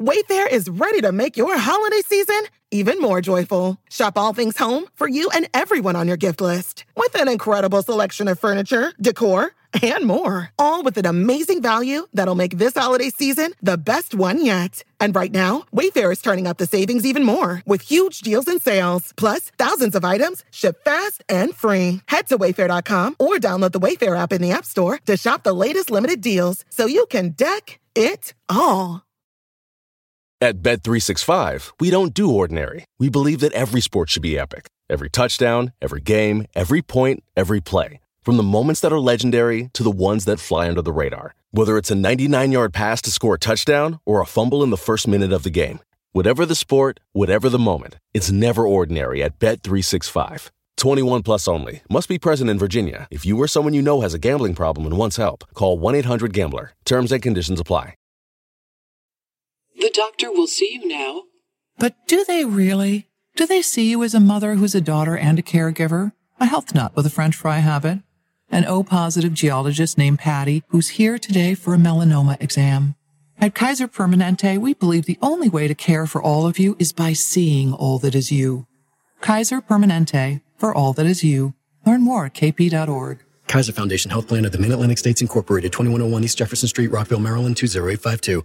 Wayfair is ready to make your holiday season even more joyful. Shop all things home for you and everyone on your gift list. With an incredible selection of furniture, decor, and more. All with an amazing value that'll make this holiday season the best one yet. And right now, Wayfair is turning up the savings even more with huge deals and sales. Plus, thousands of items ship fast and free. Head to wayfair.com or download the Wayfair app in the App Store to shop the latest limited deals so you can deck it all. At Bet365, we don't do ordinary. We believe that every sport should be epic. Every touchdown, every game, every point, every play. From the moments that are legendary to the ones that fly under the radar. Whether it's a 99 yard pass to score a touchdown or a fumble in the first minute of the game. Whatever the sport, whatever the moment, it's never ordinary at Bet365. 21 plus only. Must be present in Virginia. If you or someone you know has a gambling problem and wants help, call 1 800 Gambler. Terms and conditions apply. The doctor will see you now. But do they really? Do they see you as a mother who's a daughter and a caregiver? A health nut with a french fry habit? An O positive geologist named Patty who's here today for a melanoma exam. At Kaiser Permanente, we believe the only way to care for all of you is by seeing all that is you. Kaiser Permanente, for all that is you. Learn more at kp.org. Kaiser Foundation Health Plan of the Mid Atlantic States Incorporated, 2101 East Jefferson Street, Rockville, Maryland, 20852.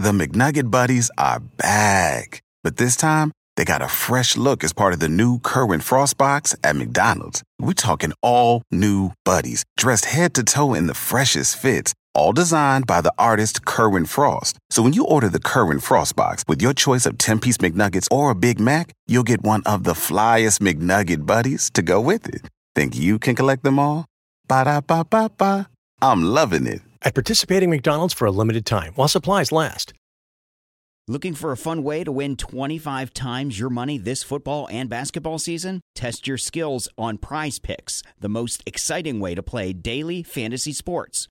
The McNugget Buddies are back, but this time they got a fresh look as part of the new Kerwin Frost box at McDonald's. We're talking all new buddies, dressed head to toe in the freshest fits, all designed by the artist Kerwin Frost. So when you order the Kerwin Frost box with your choice of 10 piece McNuggets or a Big Mac, you'll get one of the flyest McNugget buddies to go with it. Think you can collect them all? Ba da ba ba ba. I'm loving it. At participating McDonald's for a limited time while supplies last. Looking for a fun way to win 25 times your money this football and basketball season? Test your skills on Prize Picks, the most exciting way to play daily fantasy sports.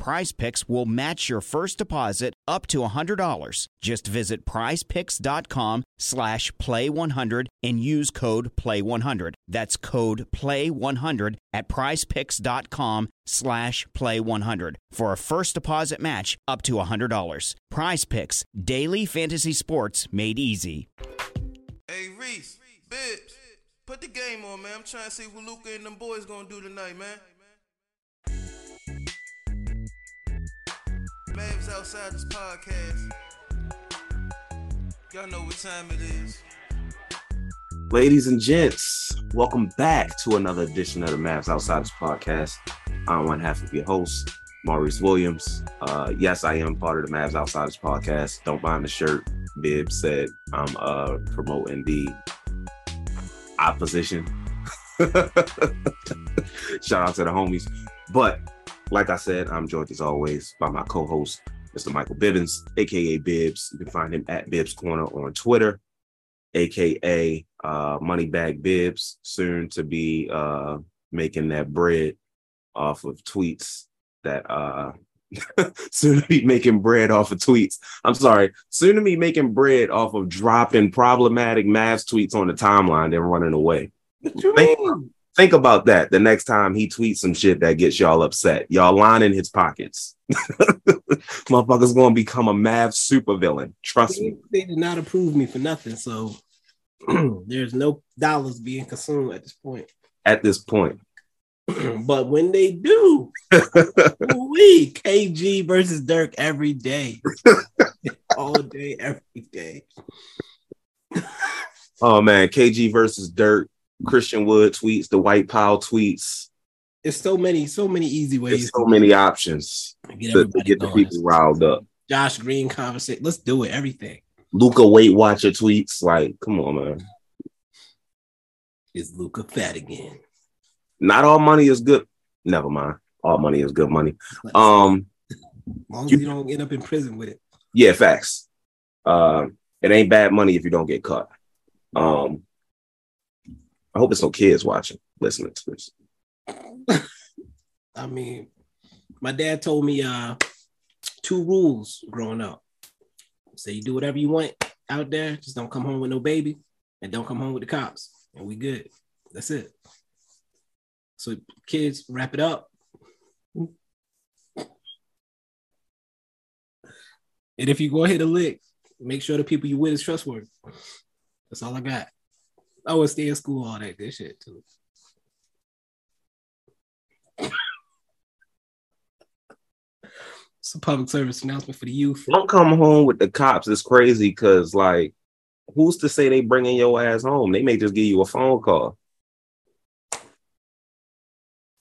Prize Picks will match your first deposit up to $100. Just visit prizepicks.com slash play100 and use code play100. That's code play100 at prizepicks.com slash play100 for a first deposit match up to $100. Prize Picks, daily fantasy sports made easy. Hey, Reese, Bibs, put the game on, man. I'm trying to see what Luka and them boys gonna do tonight, man. Mavs Outsiders podcast. Y'all know what time it is. Ladies and gents, welcome back to another edition of the Mavs Outsiders podcast. I'm one half of your host, Maurice Williams. Uh, yes, I am part of the Mavs Outsiders podcast. Don't mind the shirt. Bib said I'm uh, promoting the opposition. Shout out to the homies. But like I said, I'm joined as always by my co-host, Mr. Michael Bibbins, aka Bibs. You can find him at Bibs Corner on Twitter, aka uh, Moneybag Bibs, soon to be uh, making that bread off of tweets that uh, soon to be making bread off of tweets. I'm sorry, soon to be making bread off of dropping problematic mass tweets on the timeline and running away. Think, think about that the next time he tweets some shit that gets y'all upset. Y'all lining his pockets. Motherfucker's gonna become a Mav supervillain. Trust they, me. They did not approve me for nothing, so there's no dollars being consumed at this point. At this point. but when they do, we KG versus Dirk every day, all day, every day. Oh man, KG versus Dirk, Christian Wood tweets, the White Power tweets. It's so many, so many easy ways. There's so many options Get to, to get the people riled up. Josh Green conversation. Let's do it. Everything. Luka Weight Watcher tweets. Like, come on, man. Is Luka fat again? Not all money is good. Never mind. All money is good money. Um, As long as you don't end up in prison with it. yeah, facts. Uh, it ain't bad money if you don't get caught. Um, I hope it's no kids watching, listening to this. I mean, my dad told me uh two rules growing up. Say you do whatever you want out there, just don't come home with no baby and don't come home with the cops. And we good. That's it. So kids, wrap it up. And if you go ahead and lick, make sure the people you with is trustworthy. That's all I got. Oh, and stay in school, all that good shit too. It's a public service announcement for the youth. Don't come home with the cops. It's crazy because, like, who's to say they bringing your ass home? They may just give you a phone call.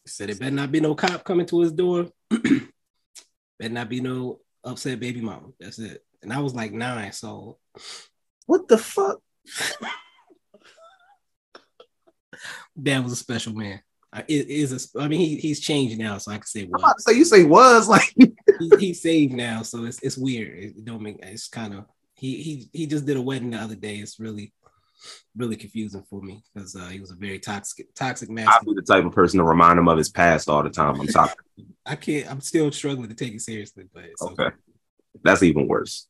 Said it better not be no cop coming to his door. better not be no upset baby mama. That's it. And I was like nine, so what the fuck? Dad was a special man. I, it is a, I mean, he, he's changed now, so I can say I'm was. about to say you say was like he, he's saved now, so it's it's weird. It don't make it's kind of he he he just did a wedding the other day. It's really really confusing for me because uh, he was a very toxic toxic man. I'll be the type of person to remind him of his past all the time. I'm sorry. I can't. I'm still struggling to take it seriously, but it's okay. okay. That's even worse.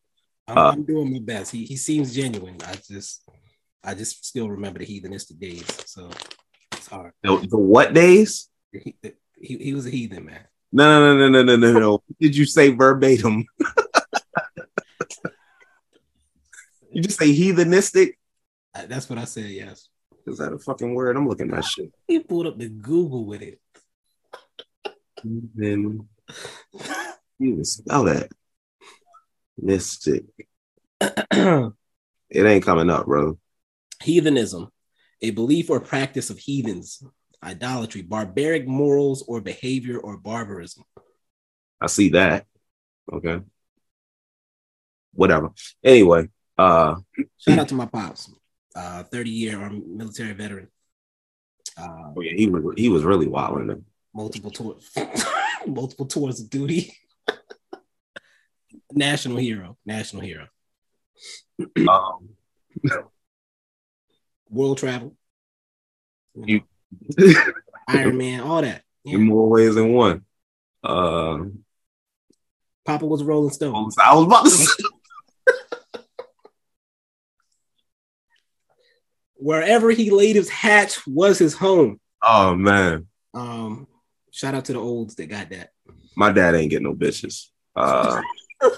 I'm, Uh, I'm doing my best. He he seems genuine. I just I just still remember the heathenistic days, so hard. The, the what days? He, he, he was a heathen man. No, no, no, no, no, no, no, no. Did you say verbatim? you just say heathenistic? That's what I said. Yes. Is that a fucking word? I'm looking at that shit. He pulled up the Google with it. Then you can spell that. Mystic. it ain't coming up, bro. Heathenism, a belief or practice of heathens, idolatry, barbaric morals or behavior or barbarism. I see that. Okay. Whatever. Anyway, uh Shout out to my pops, uh, 30 year army military veteran. Uh, oh yeah, he was he was really wilding. multiple tours, multiple tours of duty. national hero, national hero. Um, World travel, you Iron Man, all that. in more ways than one. Uh, Papa was a Rolling Stone. I was about to say. Wherever he laid his hat was his home. Oh man, Um, shout out to the olds that got that. my dad ain't getting no bitches. Uh,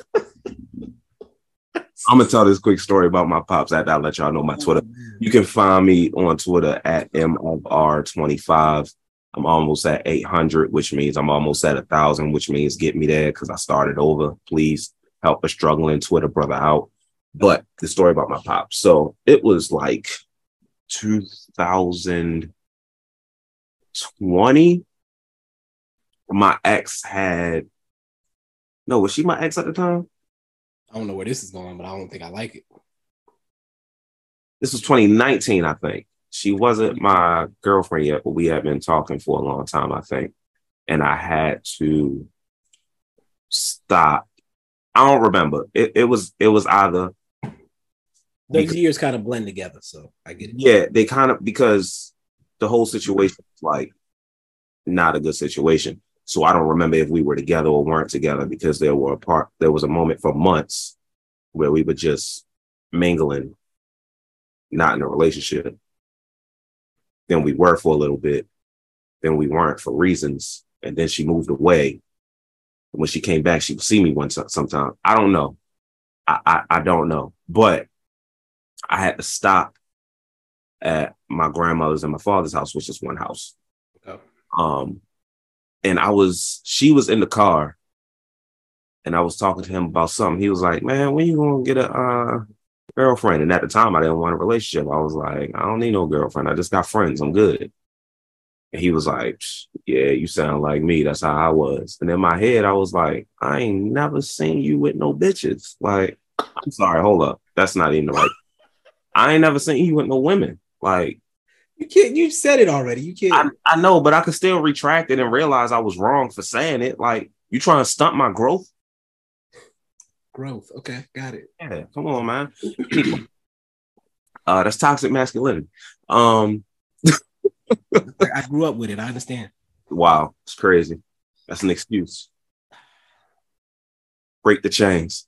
I'm gonna tell this quick story about my pops. After I let y'all know my oh, Twitter. You can find me on Twitter at M of R25. I'm almost at 800, which means I'm almost at a thousand, which means get me there because I started over. Please help a struggling Twitter brother out. But the story about my pops. So it was like 2020. My ex had no, was she my ex at the time? I don't know where this is going, but I don't think I like it. this was 2019, I think. She wasn't my girlfriend yet, but we had been talking for a long time, I think. And I had to stop. I don't remember. It, it was it was either Those years kind of blend together, so I get it. yeah, they kind of because the whole situation was like not a good situation. So I don't remember if we were together or weren't together because there were a part there was a moment for months where we were just mingling, not in a relationship. Then we were for a little bit. Then we weren't for reasons. And then she moved away. When she came back, she would see me once sometime. I don't know. I, I, I don't know. But I had to stop at my grandmother's and my father's house, which is one house. Oh. Um, and I was, she was in the car, and I was talking to him about something. He was like, "Man, when you gonna get a uh, girlfriend?" And at the time, I didn't want a relationship. I was like, "I don't need no girlfriend. I just got friends. I'm good." And he was like, "Yeah, you sound like me. That's how I was." And in my head, I was like, "I ain't never seen you with no bitches." Like, I'm sorry, hold up, that's not even the right. I ain't never seen you with no women. Like, you can't. You said it already. You can't. I, I know, but I could still retract it and realize I was wrong for saying it. Like, you trying to stunt my growth? Growth. Okay, got it. Yeah, come on, man. uh, that's toxic masculinity. Um, I grew up with it. I understand. Wow, it's crazy. That's an excuse. Break the chains.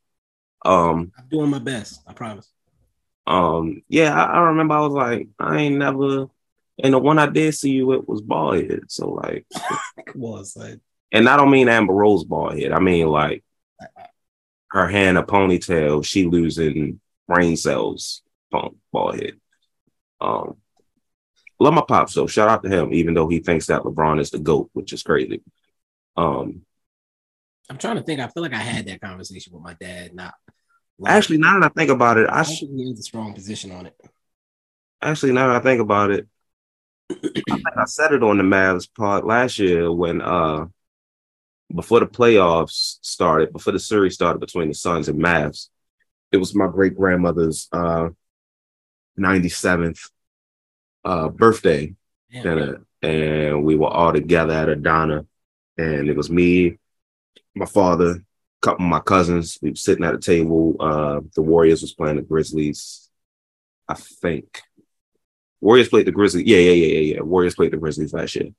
Um, I'm doing my best. I promise. Um, yeah, I, I remember I was like, I ain't never, and the one I did see you with was bald head. So like, on, son. And I don't mean Amber Rose bald head. I mean like her hair in a ponytail. She losing brain cells. Bald head. Um, love my pops though. Shout out to him, even though he thinks that LeBron is the goat, which is crazy. Um, I'm trying to think. I feel like I had that conversation with my dad. Not actually, now that I think about it, I, I think he has a strong position on it. Actually, now that I think about it, I said it on the Mavs part last year when uh before the playoffs started, before the series started between the Suns and Mavs. It was my great grandmother's uh 97th uh birthday dinner, and we were all together at Adana, and it was me, my father, a couple of my cousins. We were sitting at a table. Uh, the Warriors was playing the Grizzlies, I think. Warriors played the Grizzlies. Yeah, yeah, yeah, yeah, yeah. Warriors played the Grizzlies last year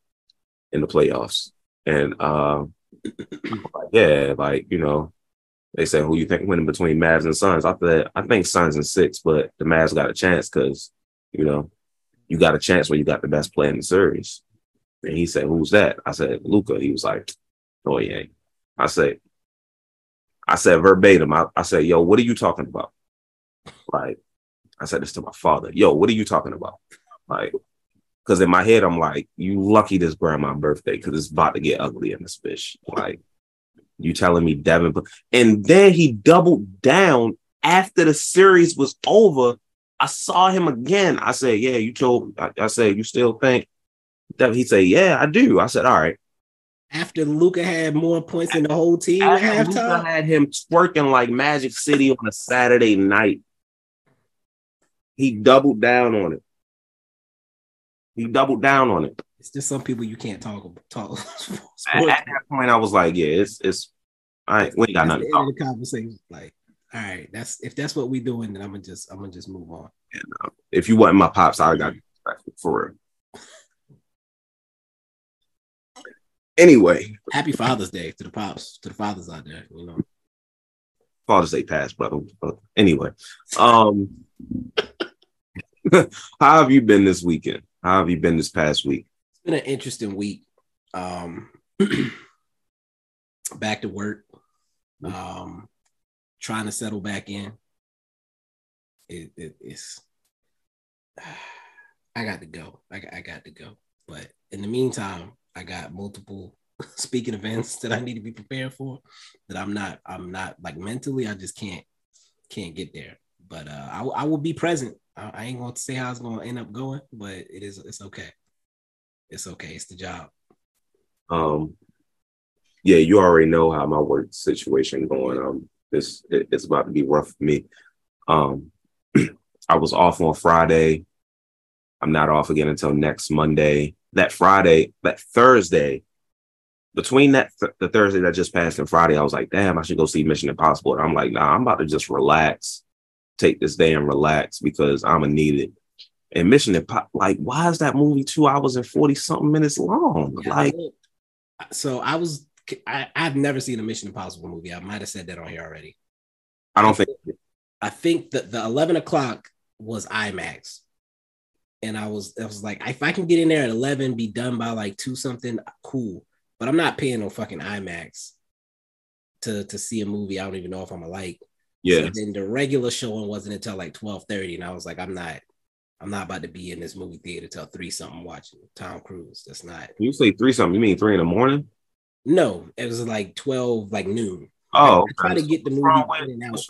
in the playoffs, and uh, yeah, like you know, they said who you think winning between Mavs and Suns. I thought I think Suns and six, but the Mavs got a chance because you know you got a chance when you got the best player in the series. And he said, "Who's that?" I said, "Luka." He was like, "Oh, ain't." I said, I said verbatim. I, I said, "Yo, what are you talking about?" Like, I said this to my father. Yo, what are you talking about? Like, because in my head, I'm like, "You lucky this grandma birthday because it's about to get ugly in this bitch." Like, you telling me Devin? And then he doubled down after the series was over I saw him again. I said, "Yeah, you told." I, I said, "You still think that?" He said, "Yeah, I do." I said, "All right." After Luka had more points than the whole team at halftime, Luka had him twerking like Magic City on a Saturday night. He doubled down on it. He doubled down on it. It's just some people you can't talk about. Talk. at, at, that point, I was like, "Yeah, it's it's." I ain't, we ain't got nothing. The end of the conversation, like all right, that's if that's what we're doing, then I'm gonna just I'm gonna just move on. Yeah, no. If you want my pops, I got for real. Anyway, happy Father's Day to the pops, to the fathers out there. You know, Father's Day passed, brother. But anyway, um, how have you been this weekend? How have you been this past week? It's been an interesting week. Um, back to work. Um, trying to settle back in. It, it, it's I got to go. I, I got to go. But in the meantime, I got multiple speaking events that I need to be prepared for. That I'm not. I'm not like mentally. I just can't can't get there. But uh, I, I will be present. I, I ain't going to say how it's going to end up going, but it is. It's okay. It's okay. It's the job. Um. Yeah, you already know how my work situation going. Um, it's it's about to be rough for me. Um, I was off on Friday. I'm not off again until next Monday. That Friday, that Thursday, between that th- the Thursday that just passed and Friday, I was like, damn, I should go see Mission Impossible. And I'm like, nah, I'm about to just relax, take this day and relax because I'm gonna need it. And Mission Impossible, like, why is that movie two hours and forty something minutes long? Yeah, like, So I was I, I've never seen a Mission Impossible movie. I might have said that on here already. I don't think I think that the 11 o'clock was IMAX. And I was I was like, if I can get in there at 11, be done by like two something, cool. But I'm not paying no fucking IMAX to to see a movie. I don't even know if I'm a like. Yeah. So then the regular showing wasn't until like 12:30, and I was like, I'm not, I'm not about to be in this movie theater till three something watching Tom Cruise. That's not. you say three something. You mean three in the morning? No, it was like 12, like noon. Oh, I try to get the movie in and out.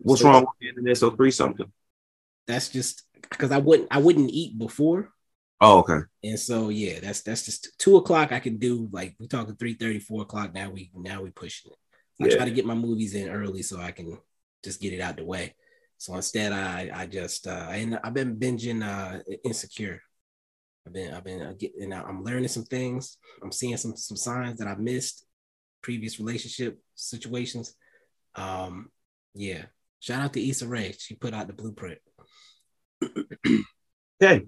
What's So wrong with getting there so three something? That's just because I wouldn't, I wouldn't eat before. Oh, okay. And so yeah, that's that's just two o'clock. I can do like we talking 3 4 o'clock. Now we now we pushing it. I Yeah. try to get my movies in early so I can just get it out the way. So instead, I I just uh, I I've been binging uh, Insecure. I've been I've been uh, getting. I'm learning some things. I'm seeing some some signs that I missed previous relationship situations. Um, yeah. Shout out to Issa Rae. She put out the blueprint. Okay.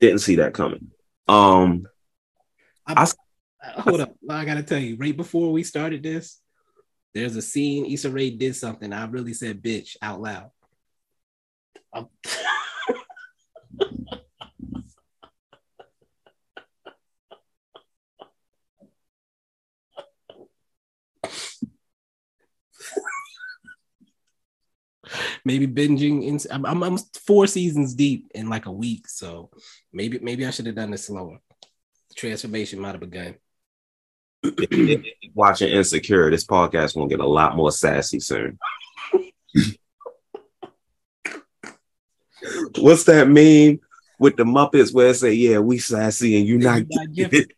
Didn't see that coming. Um, I, Uh, hold up. I gotta tell you, right before we started this, there's a scene Issa Rae did something. I really said bitch out loud. Maybe binging in I'm, I'm, I'm four seasons deep in like a week so maybe maybe i should have done this slower the transformation might have begun if you keep watching Insecure, this podcast gonna get a lot more sassy soon. What's that meme with the Muppets where it say, "Yeah, we sassy and you not not gifted"?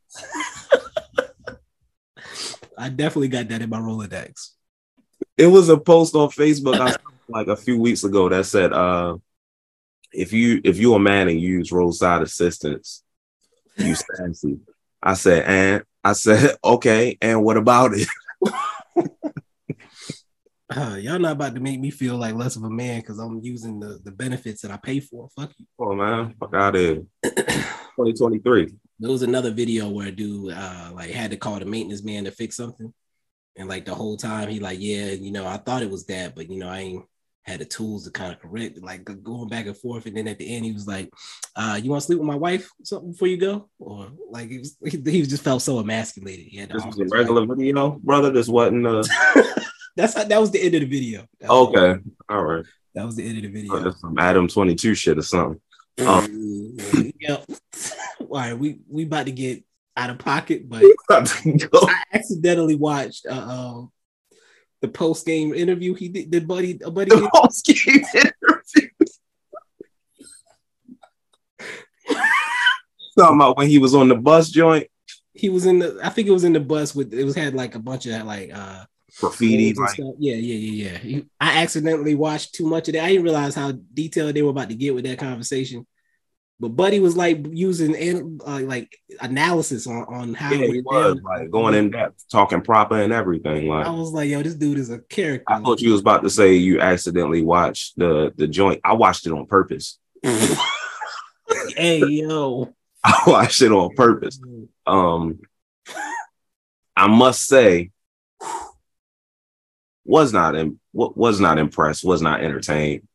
i definitely got that in my rolodex It was a post on Facebook I saw, like a few weeks ago that said, "Uh, if you if you're a man and you use roadside assistance, you sassy." I said, "And I said, okay, and what about it?" uh, y'all not about to make me feel like less of a man because i'm using the, the benefits that i pay for fuck you Oh man, fuck out of here. 2023. there was another video where a dude uh like had to call the maintenance man to fix something and like the whole time he like yeah you know i thought it was that but you know i ain't had the tools to kind of correct like going back and forth and then at the end he was like uh you want to sleep with my wife something before you go or like he, was, he, just felt so emasculated he to This was a regular video, brother. This wasn't uh that's how, that was the end of the video okay. All right. that was the end of the video Oh, some Adam 22 shit or something. Um, yeah. All right, we we about to get out of pocket, but I I accidentally watched uh, um the post game interview he did. Did Buddy a Buddy The post-game interview. Talking about when he was on the bus joint, He was in the. I think it was in the bus with. It was had like a bunch of like uh graffiti. Like. Yeah, yeah, yeah, yeah. I accidentally watched too much of that. I didn't realize how detailed they were about to get with that conversation. But Buddy was like using uh, like analysis on on how yeah, it he was down. like going in depth, talking proper and everything. Like, I was like, yo, this dude is a character. I thought you was about to say you accidentally watched the the joint. I watched it on purpose. hey, yo. I watched it on purpose. Um, I must say, was not in, wa- was not impressed, was not entertained.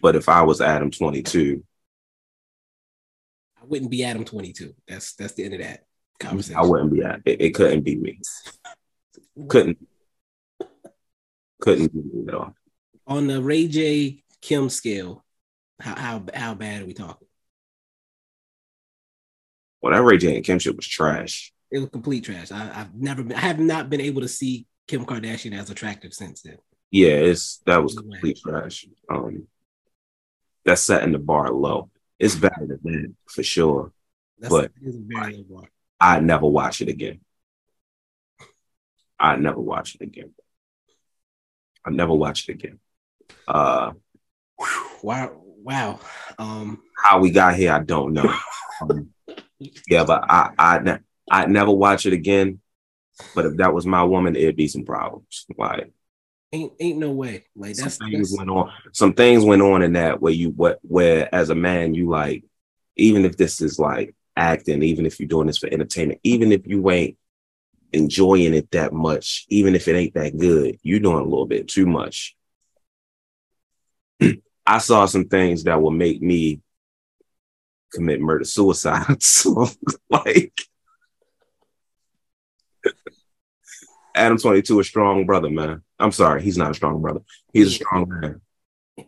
But if I was Adam twenty two, wouldn't be Adam 22. That's that's the end of that conversation. I wouldn't be at it. It couldn't be me. Couldn't couldn't be me at all. On the Ray J Kim scale, how how how bad are we talking? When that Ray J and Kim shit was trash. It was complete trash. I, I've never been, I have not been able to see Kim Kardashian as attractive since then. Yeah, it's that was complete trash. Um, that's setting the bar low. It's better than that for sure. That's but that is very low. I'd never watch it again. I'd never watch it again. I'd never watch it again. Uh, Wow, wow. Um, how we got here, I don't know. Um, yeah, but I, I, ne- I'd never watch it again. But if that was my woman, it'd be some problems. Like ain't ain't no way. Like that's, some things that's went on. Some things went on in that where you what where as a man you like, even if this is like acting, even if you're doing this for entertainment, even if you ain't enjoying it that much, even if it ain't that good, you're doing a little bit too much. I saw some things that will make me commit murder suicide. So like Adam 22 a strong brother, man. I'm sorry, he's not a strong brother. He's a strong man.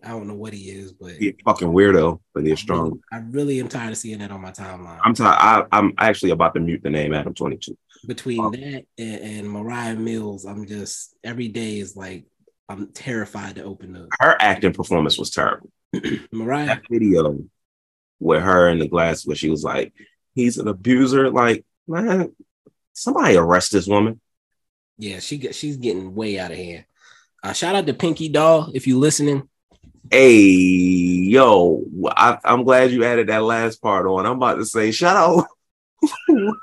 I don't know what he is, but He's a fucking weirdo, but he's strong. I really am tired of seeing that on my timeline. I'm tired. I'm actually about to mute the name Adam 22. Between um, that and, and Mariah Mills, I'm just every day is like I'm terrified to open up. Her acting performance was terrible. Mariah That video with her in the glass where she was like, he's an abuser. Like, man, somebody arrest this woman. Yeah, she get she's getting way out of hand. Uh, shout out to Pinky Doll if you're listening. Hey, yo, I, I'm glad you added that last part on. I'm about to say, shout out.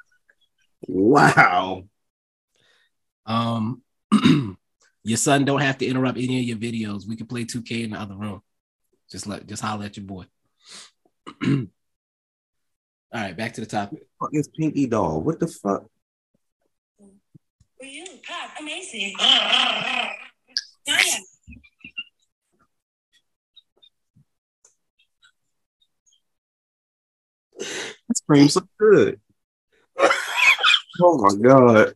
wow. Um, your son don't have to interrupt any of your videos. We can play 2K in the other room. Just let just holler at your boy. All right, back to the topic. Fuck is Pinky Doll? What the fuck? For you, God, amazing. That screams so good. oh my god,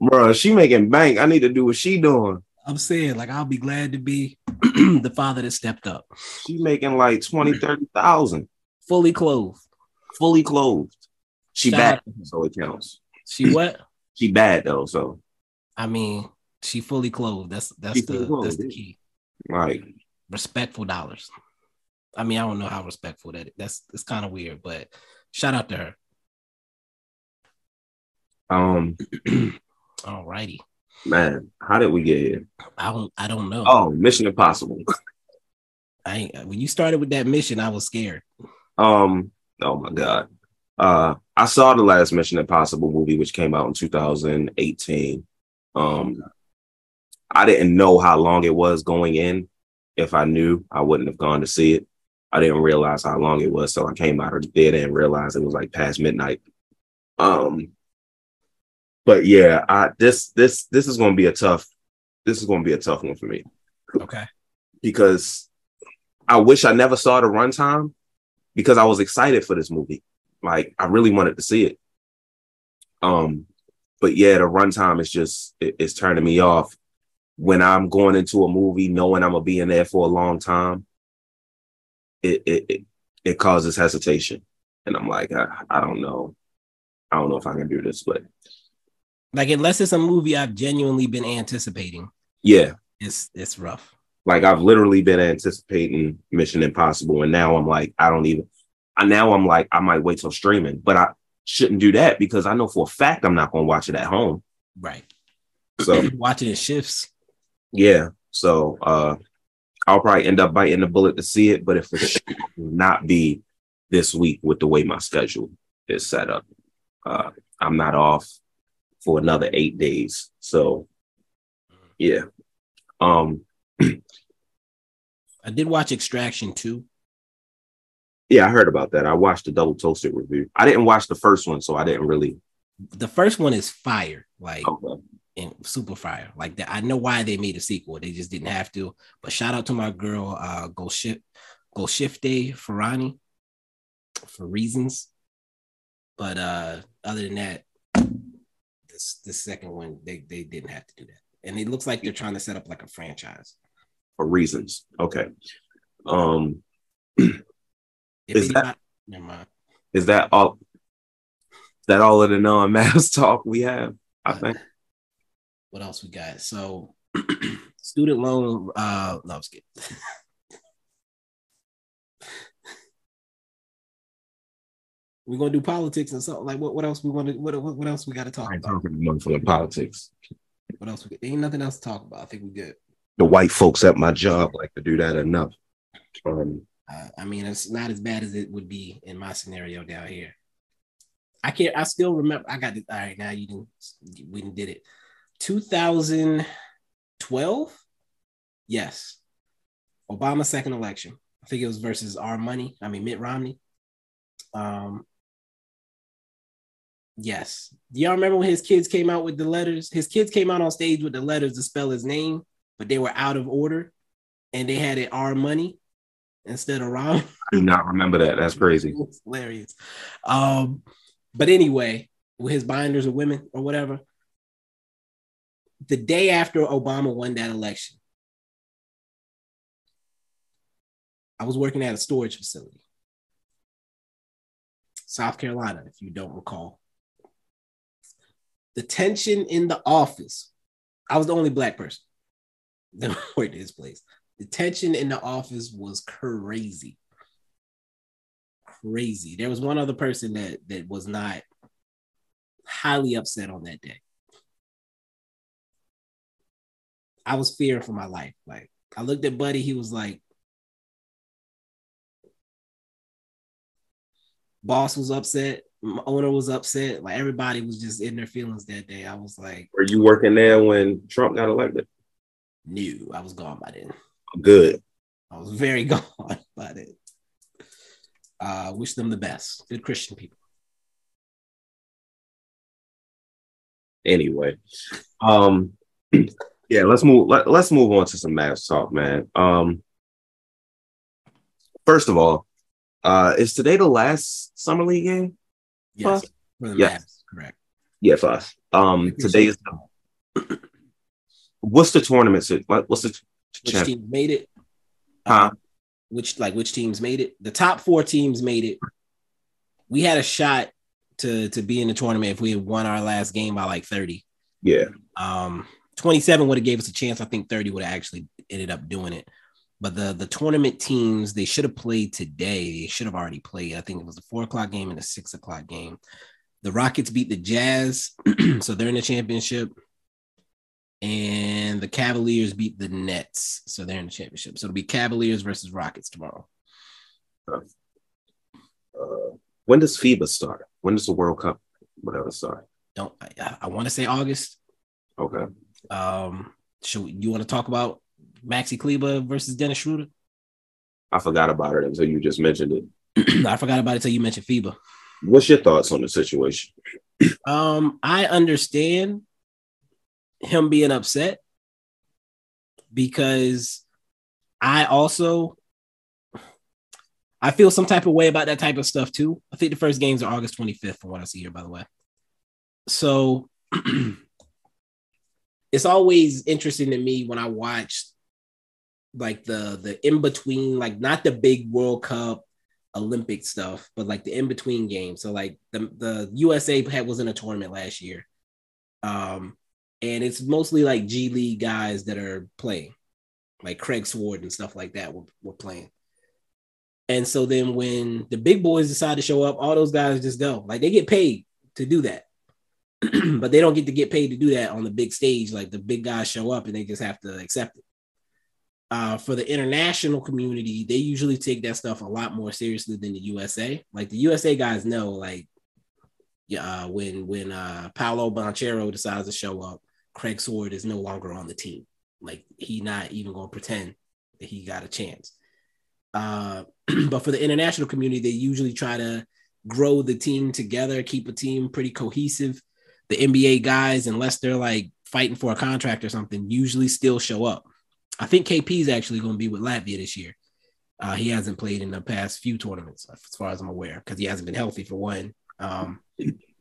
bro, she making bank. I need to do what she doing. I'm saying, like, I'll be glad to be the father that stepped up. She making like 20, 30,000. Fully clothed. Fully clothed. She Shout bad, out to so it counts. She what? She bad though, so I mean, she fully clothed. That's that's She the clothed, that's the key. Right. Respectful dollars. I mean, I don't know how respectful that that's it's kind of weird, but shout out to her. um Alrighty. man, how did we get here? I don't I don't know. Oh, Mission Impossible. I ain't, when you started with that mission, I was scared. Um, oh my god. Uh I saw the last Mission Impossible movie, which came out in 2018. Um I didn't know how long it was going in. If I knew, I wouldn't have gone to see it. I didn't realize how long it was, so I came out of the theater and realized it was like past midnight. Um but yeah, I this this this is gonna be a tough this is gonna be a tough one for me Okay. because I wish I never saw the runtime because I was excited for this movie. Like I really wanted to see it. Um, but yeah, the runtime is just it- it's turning me off. When I'm going into a movie knowing I'm gonna be in there for a long time, it it it, it causes hesitation, and I'm like, I, I don't know, I don't know if I can do this, but Like unless it's a movie I've genuinely been anticipating, yeah, it's it's rough. Like I've literally been anticipating Mission Impossible, and now I'm like, I don't even. I now I'm like, I might wait till streaming, but I shouldn't do that because I know for a fact I'm not going to watch it at home. Right. So Watching it shifts. yeah, so uh, I'll probably end up biting the bullet to see it, but if it will not be this week with the way my schedule is set up, uh, I'm not off for another eight days. So yeah, um, I did watch Extraction 2. Yeah, I heard about that. I watched the double toasted review. I didn't watch the first one, so I didn't really. The first one is fire, like Okay. and super fire. Like that. I know why they made a sequel. They just didn't have to. But shout out to my girl, uh, Go Shift, Golshifteh Farahani, for reasons. But uh, other than that, this the second one they they didn't have to do that, and it looks like they're trying to set up like a franchise. For reasons. Okay. Um, Is that- anybody- never mind. is that all? Is that all of the non-mass talk we have? I think. What else we got? So student loan. Uh, no, I was kidding. We're gonna do politics and something like what? What else we want to? What, what? What else we got to talk I ain't about? talking motherfucking politics. What else? We, ain't nothing else to talk about. I think we good. The white folks at my job like to do that enough. Um, Uh, I mean, it's not as bad as it would be in my scenario down here. I can't. I still remember. I got it. All right, now you didn't. We did it. 2012. Yes, Obama's second election. I think it was versus our money. I mean Mitt Romney. Um, Yes. Do y'all remember when his kids came out with the letters? His kids came out on stage with the letters to spell his name, but they were out of order and they had it R money instead of Rom. I do not remember that. That's crazy. It's hilarious. Um, but anyway, with his binders of women or whatever, the day after Obama won that election, I was working at a storage facility, South Carolina, if you don't recall. The tension in the office, I was the only black person that worked at his place. The tension in the office was crazy. Crazy. There was one other person that that was not highly upset on that day. I was fearing for my life. Like I looked at Buddy, he was like, boss was upset, my owner was upset, like everybody was just in their feelings that day. I was like, Were you working there when Trump got elected? new. I was gone by then. Good. I was very gone by then. Uh, wish them the best. Good Christian people. Anyway, um, yeah, let's move. Let, let's move on to some Mavs talk, man. Um, first of all, uh, is today the last summer league game? Yes, Huh? for the Yes. Mavs, correct. Yeah, for us. Um, today is. What's the tournament? What's the Which team made it? Huh? Which like which teams made it? The top four teams made it. We had a shot to to be in the tournament if we had won our last game by like 30. Yeah. Um 27 would have gave us a chance. I think 30 would have actually ended up doing it. But the the tournament teams they should have played today. They should have already played. I think it was the four o'clock game and the six o'clock game. The Rockets beat the Jazz, so they're in the championship. And the Cavaliers beat the Nets, so they're in the championship. So it'll be Cavaliers versus Rockets tomorrow. Uh, when does FIBA start? When does the World Cup, whatever, start? Don't I, I want to say August. Okay. Um, should we- you want to talk about Maxi Kleber versus Dennis Schroeder? I forgot about it until you just mentioned it. I forgot about it until you mentioned FIBA. What's your thoughts on the situation? Um, I understand him being upset because I also I feel some type of way about that type of stuff too. I think the first games are August 25th from what I see here, by the way. So it's always interesting to me when I watch like the the in between, like not the big World Cup Olympic stuff, but like the in between games. So like the the USA had was in a tournament last year, um, and it's mostly like G League guys that are playing, like Craig Sword and stuff like that were, were playing. And so then when the big boys decide to show up, all those guys just go. Like they get paid to do that. but they don't get to get paid to do that on the big stage. Like the big guys show up and they just have to accept it. Uh, for the international community, they usually take that stuff a lot more seriously than the USA. Like the USA guys know, like, yeah, uh, when when uh, Paolo Banchero decides to show up, Craig Sword is no longer on the team. Like he not even going to pretend that he got a chance. Uh, but for the international community, they usually try to grow the team together, keep a team pretty cohesive. The NBA guys, unless they're like fighting for a contract or something, usually still show up. I think KP is actually going to be with Latvia this year. Uh, he hasn't played in the past few tournaments, as far as I'm aware, because he hasn't been healthy for one. Um,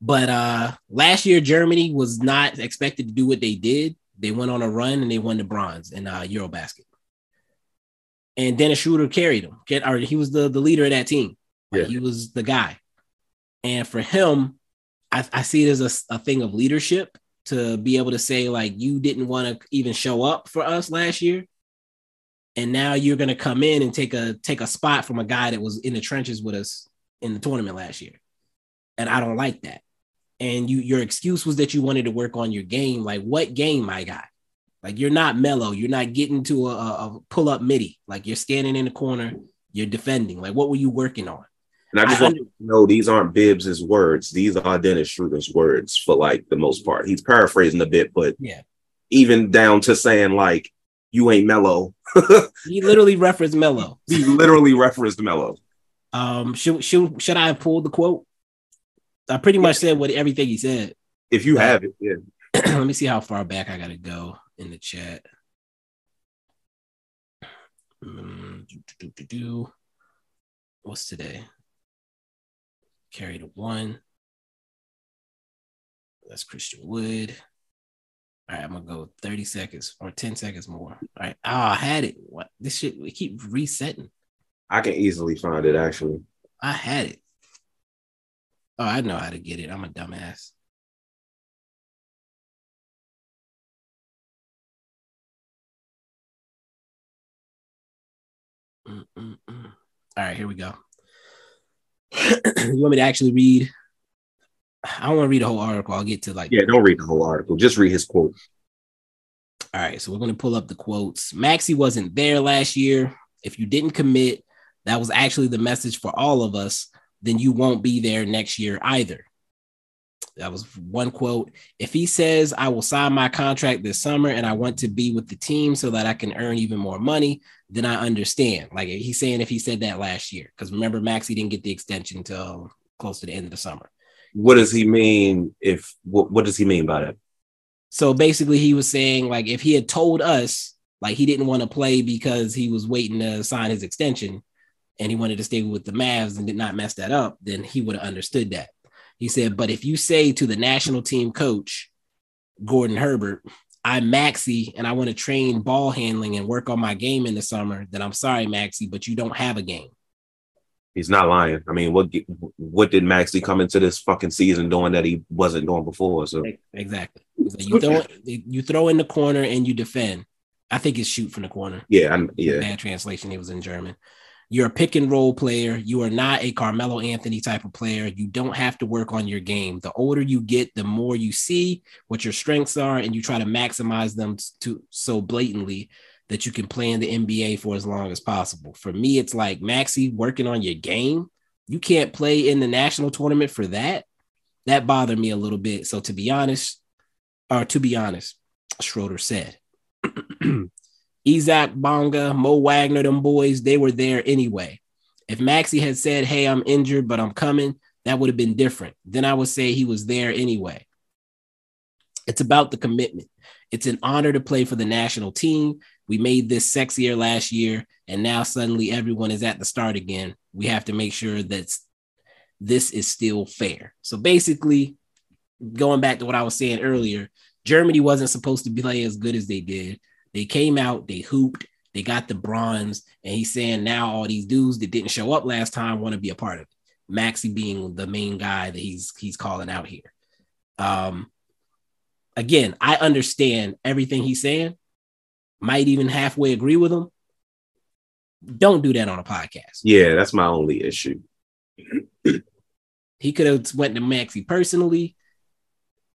but uh, last year, Germany was not expected to do what they did. They went on a run and they won the bronze in uh, Eurobasket. And Dennis Schroeder carried them. Get, or he was the, the leader of that team. Like, Yeah. He was the guy. And for him, I, I see it as a, a thing of leadership to be able to say, like, you didn't want to even show up for us last year. And now you're gonna come in and take a take a spot from a guy that was in the trenches with us in the tournament last year. And I don't like that. And you your excuse was that you wanted to work on your game. Like, what game, my guy? Like you're not Melo. You're not getting to a, a, pull up midi. Like you're standing in the corner. You're defending. Like what were you working on? And I just I want you to know these aren't Bibs's words. These are Dennis Schroeder's words for like the most part. He's paraphrasing a bit, but Yeah. even down to saying like you ain't Melo. He literally referenced Melo. he literally referenced Melo. Um, should should should I have pulled the quote? I pretty much said what everything he said. If you have it, yeah. Let me see how far back I gotta go in the chat. Mm, do, do, do, do. What's today? Carry the one. That's Christian Wood. All right, I'm gonna go 30 seconds or 10 seconds more. All right. Oh, I had it. What this shit we keep resetting. I can easily find it actually. I had it. Oh, I know how to get it. I'm a dumbass. Mm-mm-mm. All right, here we go. you want me to actually read? I don't want to read the whole article. I'll get to like. Yeah, don't read the whole article. Just read his quote. All right, so we're going to pull up the quotes. Maxi wasn't there last year. If you didn't commit, that was actually the message for all of us. Then you won't be there next year either. That was one quote. If he says, I will sign my contract this summer and I want to be with the team so that I can earn even more money, then I understand. Like he's saying if he said that last year, because remember, Maxi didn't get the extension until close to the end of the summer. What does he mean? If what, what does he mean by that? So basically, he was saying like if he had told us like he didn't want to play because he was waiting to sign his extension and he wanted to stay with the Mavs and did not mess that up, then he would have understood that. He said, but if you say to the national team coach, Gordon Herbert, I'm Maxi and I want to train ball handling and work on my game in the summer, then I'm sorry, Maxi, but you don't have a game. He's not lying. I mean, what what did Maxi come into this fucking season doing that he wasn't doing before? So exactly, you throw you throw in the corner and you defend. I think it's shoot from the corner. Yeah, I'm, yeah. Bad translation. He was in German. You're a pick and roll player. You are not a Carmelo Anthony type of player. You don't have to work on your game. The older you get, the more you see what your strengths are, and you try to maximize them to so blatantly that you can play in the NBA for as long as possible. For me, it's like Maxi working on your game. You can't play in the national tournament for that. That bothered me a little bit. So to be honest, or to be honest, Schroder said. Isaac Bonga, Mo Wagner, them boys, they were there anyway. If Maxi had said, Hey, I'm injured, but I'm coming, that would have been different. Then I would say he was there anyway. It's about the commitment. It's an honor to play for the national team. We made this sexier last year, and now suddenly everyone is at the start again. We have to make sure that this is still fair. So basically, going back to what I was saying earlier, Germany wasn't supposed to play as good as they did. They came out, they hooped, they got the bronze, and he's saying now all these dudes that didn't show up last time want to be a part of it. Maxi being the main guy that he's he's calling out here. Um, again, I understand everything he's saying. Might even halfway agree with him. Don't do that on a podcast. Yeah, that's my only issue. he could have went to Maxi personally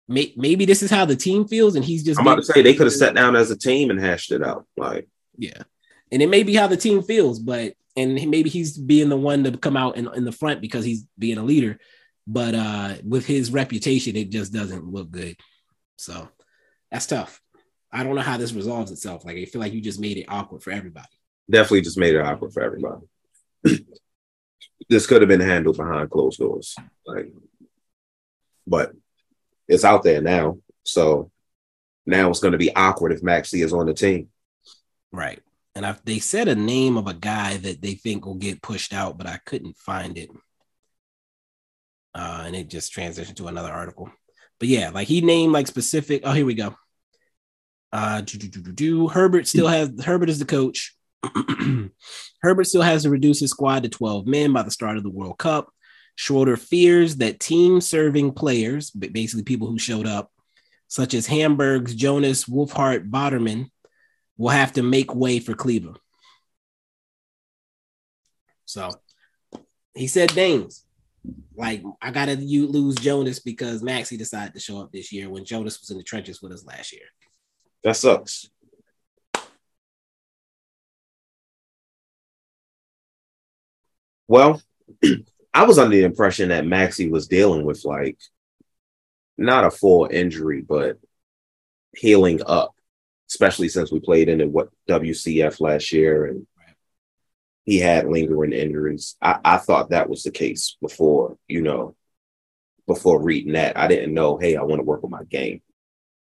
may, maybe this is how the team feels, and he's just. I'm about to say they could have sat down as a team and hashed it out. Like, yeah, and it may be how the team feels, but and maybe he's being the one to come out in, in the front because he's being a leader. But uh with his reputation, it just doesn't look good. So that's tough. I don't know how this resolves itself. Like I feel like you just made it awkward for everybody. Definitely just made it awkward for everybody. this could have been handled behind closed doors. Like, but it's out there now. So now it's going to be awkward if Maxi is on the team. Right. And I, they said a name of a guy that they think will get pushed out, but I couldn't find it. Uh, and it just transitioned to another article. But yeah, like he named like specific. Oh, here we go. Uh, do, do, do, do. Herbert still has Herbert is the coach. Herbert still has to reduce his squad to 12 men by the start of the World Cup. Schroder fears that team serving players, but basically people who showed up, such as Hamburg's Jonas Wohlfarth-Bottermann, will have to make way for Cleveland. So he said things like, I got to lose Jonas because Maxi decided to show up this year when Jonas was in the trenches with us last year. That sucks. Well, I was under the impression that Maxi was dealing with like not a full injury, but healing up, especially since we played in what WCF last year and he had lingering injuries. I, I thought that was the case before, you know, before reading that. I didn't know, hey, I want to work on my game.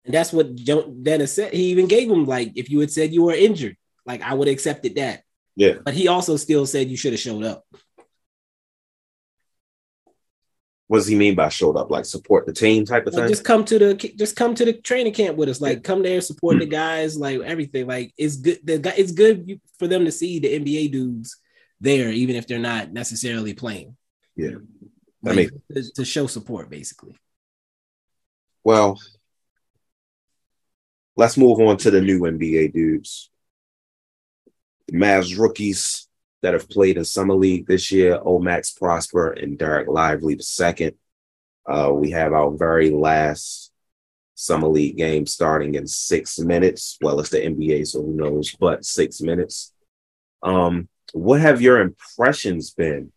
And that's what Dennis said. He even gave him like, if you had said you were injured, like I would have accepted that. Yeah. But he also still said you should have showed up. What does he mean by showed up? Like support the team type of Like, thing? just come to the just come to the training camp with us. Like come there, support the hmm. guys, like everything. Like it's good. The it's good for them to see the NBA dudes there, even if they're not necessarily playing. Yeah. I Like, mean, to, to show support, basically. well, let's move on to the new NBA dudes. The Mavs rookies that have played in Summer League this year, Omax Prosper and Dereck Lively the second. Uh, we have our very last Summer League game starting in six minutes. Well, it's the NBA, so who knows, but six minutes. Um, what have your impressions been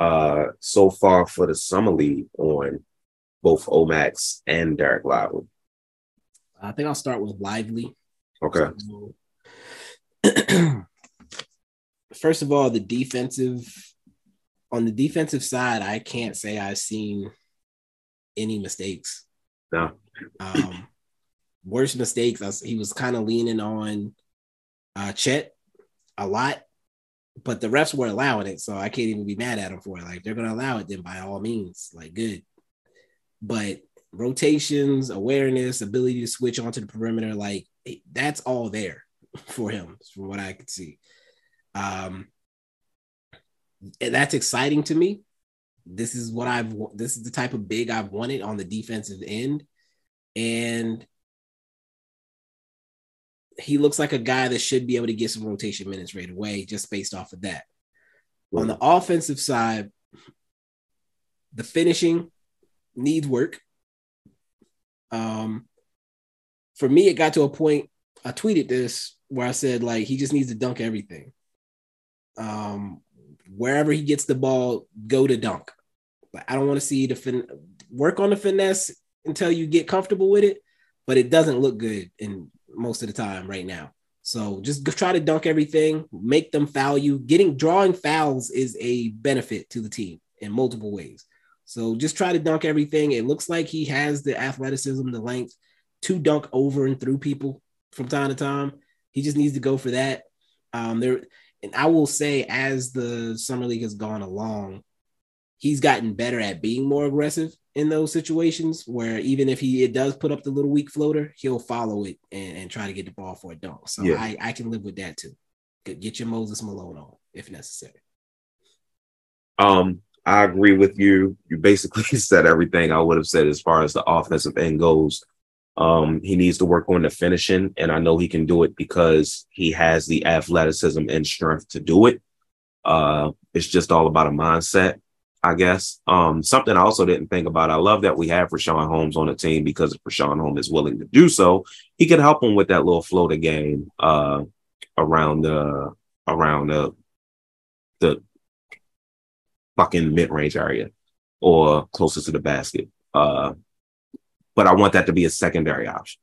uh, so far for the Summer League on both Omax and Dereck Lively? I think I'll start with Lively. Okay. First of all, the defensive on the defensive side, I can't say I've seen any mistakes. No. Um, worst mistakes. I was, he was kind of leaning on uh, Chet a lot, but the refs were allowing it, so I can't even be mad at him for it. Like they're gonna allow it, then by all means, like good. But rotations, awareness, ability to switch onto the perimeter, like that's all there for him, from what I could see. Um, and that's exciting to me. This is what I've. This is the type of big I've wanted on the defensive end, and he looks like a guy that should be able to get some rotation minutes right away, just based off of that. On the offensive side, the finishing needs work. Um, for me, it got to a point. I tweeted this where I said like he just needs to dunk everything. Um, wherever he gets the ball, go to dunk. But I don't want to see the fin- work on the finesse until you get comfortable with it. But it doesn't look good in most of the time right now. So just try to dunk everything, make them foul you. Getting drawing fouls is a benefit to the team in multiple ways. So just try to dunk everything. It looks like he has the athleticism, the length to dunk over and through people from time to time. He just needs to go for that. Um, there, and I will say, as the summer league has gone along, he's gotten better at being more aggressive in those situations. Where even if he it does put up the little weak floater, he'll follow it and, and try to get the ball for a dunk. So Yeah. I, I can live with that too. Get get your Moses Malone on if necessary. Um, I agree with you. You basically said everything I would have said as far as the offensive end goes. Um, he needs to work on the finishing, and I know he can do it because he has the athleticism and strength to do it. Uh, it's just all about a mindset, I guess. Um, something I also didn't think about. I love that we have Richaun Holmes on the team because if Richaun Holmes is willing to do so, he could help him with that little floater game uh, around the around the the fucking mid range area or closer to the basket. Uh, but I want that to be a secondary option.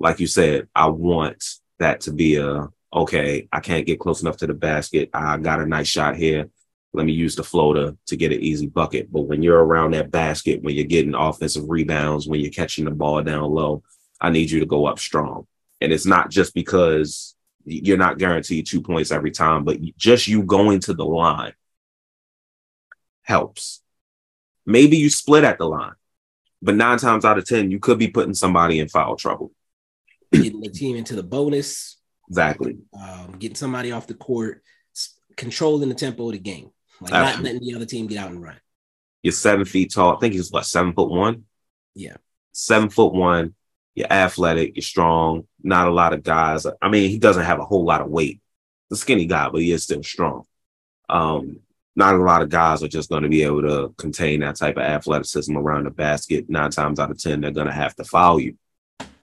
Like you said, I want that to be a okay, I can't get close enough to the basket. I got a nice shot here. Let me use the floater to get an easy bucket. But when you're around that basket, when you're getting offensive rebounds, when you're catching the ball down low, I need you to go up strong. And it's not just because you're not guaranteed two points every time, but just you going to the line helps. Maybe you split at the line, but nine times out of 10, you could be putting somebody in foul trouble. Getting the team into the bonus, Exactly. um, getting somebody off the court, controlling the tempo of the game, like not letting the other team get out and run. You're seven feet tall. I think he's what, seven foot one? Yeah. Seven foot one. You're athletic. You're strong. Not a lot of guys. I mean, he doesn't have a whole lot of weight. The skinny guy, but he is still strong. Um, not a lot of guys are just going to be able to contain that type of athleticism around the basket. Nine times out of ten, they're going to have to foul you.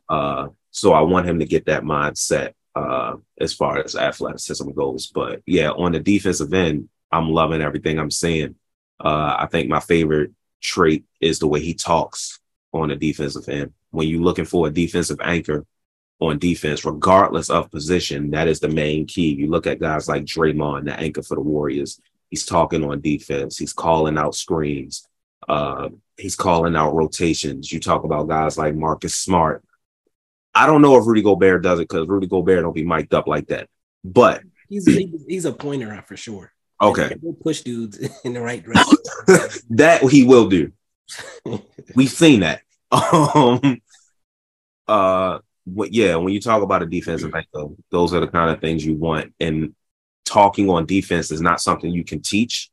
Uh, so I want him to get that mindset uh, as far as athleticism goes. But yeah, on the defensive end, I'm loving everything I'm seeing. Uh, I think my favorite trait is the way he talks on the defensive end. When you're looking for a defensive anchor on defense, regardless of position, that is the main key. You look at guys like Draymond, the anchor for the Warriors. He's talking on defense. He's calling out screens. Uh, he's calling out rotations. You talk about guys like Marcus Smart. I don't know if Rudy Gobert does it because Rudy Gobert don't be mic'd up like that. But he's he's, he's a pointer for sure. Okay, he'll push dudes in the right direction. that he will do. We've seen that. Um, uh, what, yeah, when you talk about a defensive end, those are the kind of things you want. And talking on defense is not something you can teach.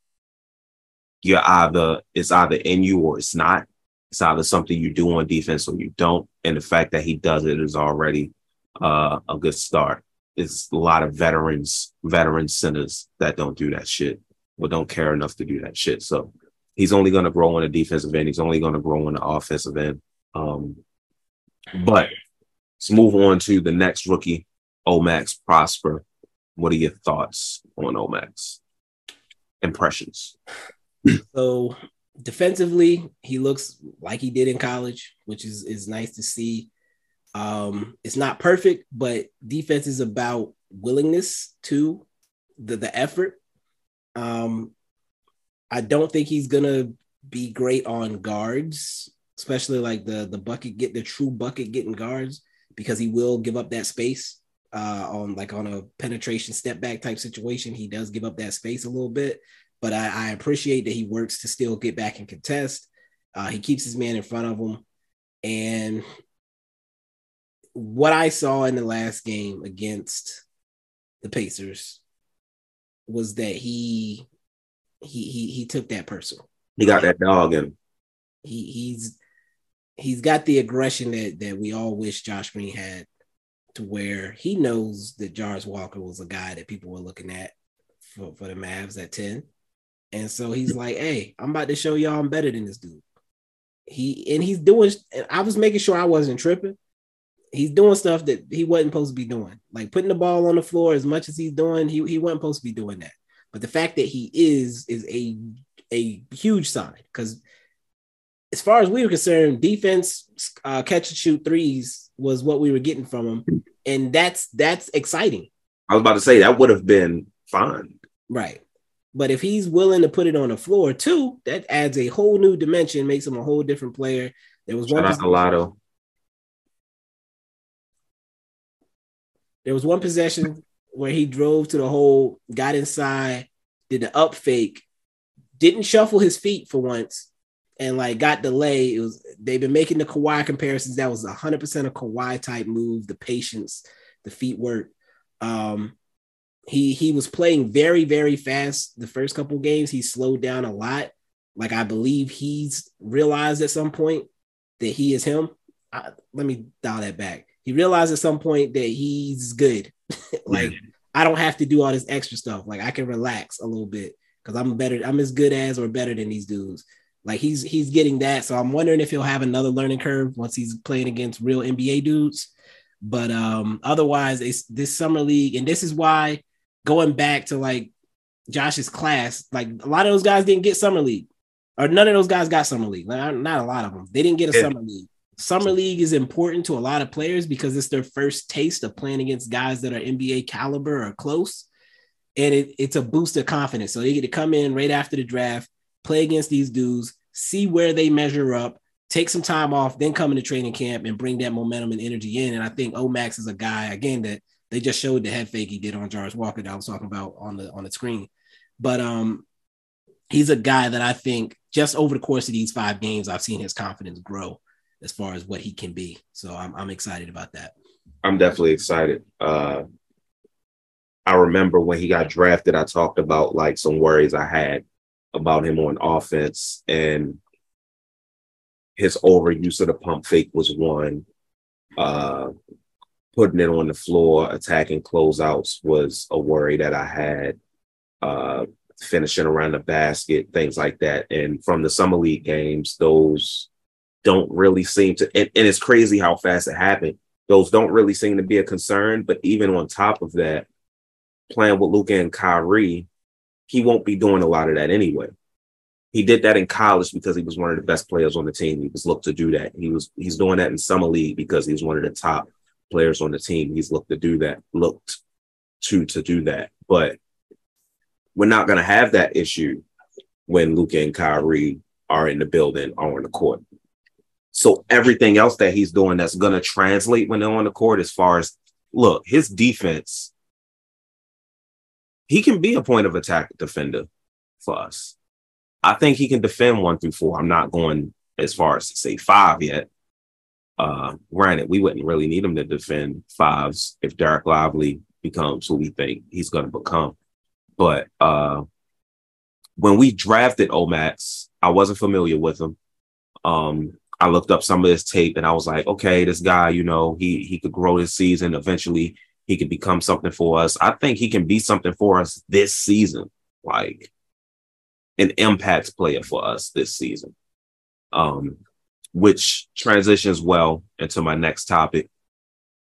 You're either it's either in you or it's not. It's either something you do on defense or you don't. And the fact that he does it is already uh, a good start. It's a lot of veterans, veteran centers that don't do that shit or don't care enough to do that shit. So he's only going to grow on the defensive end. He's only going to grow on the offensive end. Um, but let's move on to the next rookie, Omax Prosper. What are your thoughts on Omax? Impressions. So defensively, he looks like he did in college, which is is nice to see. Um, it's not perfect, but defense is about willingness to the the effort. Um, I don't think he's gonna be great on guards, especially like the the bucket get the true bucket getting guards because he will give up that space uh, on like on a penetration step back type situation. He does give up that space a little bit, but I, I appreciate that he works to still get back and contest. Uh, he keeps his man in front of him, and what I saw in the last game against the Pacers was that he he he he took that personal. He got that dog in him. He he's he's got the aggression that that we all wish Josh Green had, to where he knows that Jarace Walker was a guy that people were looking at for, for the Mavs at 10. And so he's like, hey, I'm about to show y'all I'm better than this dude. He and he's doing and I was making sure I wasn't tripping. He's doing stuff that he wasn't supposed to be doing. Like putting the ball on the floor as much as he's doing, he, he wasn't supposed to be doing that. But the fact that he is is a a huge sign because as far as we were concerned, defense, uh, catch and shoot threes was what we were getting from him, and that's that's exciting. I was about to say that would have been fun, right? But if he's willing to put it on the floor too, that adds a whole new dimension, makes him a whole different player. There was Shout one out Lotto. There was one possession where he drove to the hole, got inside, did the up fake, didn't shuffle his feet for once, and like got delayed. It was they've been making the Kawhi comparisons. That was hundred percent a Kawhi type move. The patience, the feet work. Um, he he was playing very very fast the first couple games. He slowed down a lot. Like I believe he's realized at some point that he is him. I, let me dial that back. He realized at some point that he's good. like I don't have to do all this extra stuff. Like I can relax a little bit because I'm better. I'm as good as or better than these dudes. Like he's he's getting that. So I'm wondering if he'll have another learning curve once he's playing against real NBA dudes. But um, otherwise, it's this summer league, and this is why going back to like Josh's class, like a lot of those guys didn't get summer league, or none of those guys got summer league. Like, not a lot of them. They didn't get a yeah. summer league. Summer league is important to a lot of players because it's their first taste of playing against guys that are NBA caliber or close, and it, it's a boost of confidence. So they get to come in right after the draft, play against these dudes, see where they measure up, take some time off, then come into training camp and bring that momentum and energy in. And I think Omax is a guy again that they just showed the head fake he did on Jarace Walker that I was talking about on the on the screen. But um he's a guy that I think just over the course of these five games, I've seen his confidence grow as far as what he can be. So I'm I'm excited about that. I'm definitely excited. Uh I remember when he got drafted, I talked about like some worries I had about him on offense and his overuse of the pump fake was one. Uh, putting it on the floor, attacking closeouts was a worry that I had. Uh, finishing around the basket, things like that. And from the summer league games, those don't really seem to. And, and it's crazy how fast it happened. Those don't really seem to be a concern. But even on top of that, playing with Luka and Kyrie, he won't be doing a lot of that anyway. He did that in college because he was one of the best players on the team. He was looked to do that. He was he's doing that in summer league because he's one of the top players on the team. He's looked to do that, looked to to do that. But we're not gonna have that issue when Luka and Kyrie are in the building or on the court. So everything else that he's doing that's going to translate when they're on the court, as far as look, his defense, he can be a point of attack defender for us. I think he can defend one through four. I'm not going as far as to say five yet. Uh, granted, we wouldn't really need him to defend fives if Dereck Lively becomes who we think he's going to become. But uh, when we drafted Omax, I wasn't familiar with him. Um, I looked up some of his tape and I was like, okay, this guy, you know, he he could grow this season. Eventually, he could become something for us. I think he can be something for us this season, like an impact player for us this season. Um, which transitions well into my next topic.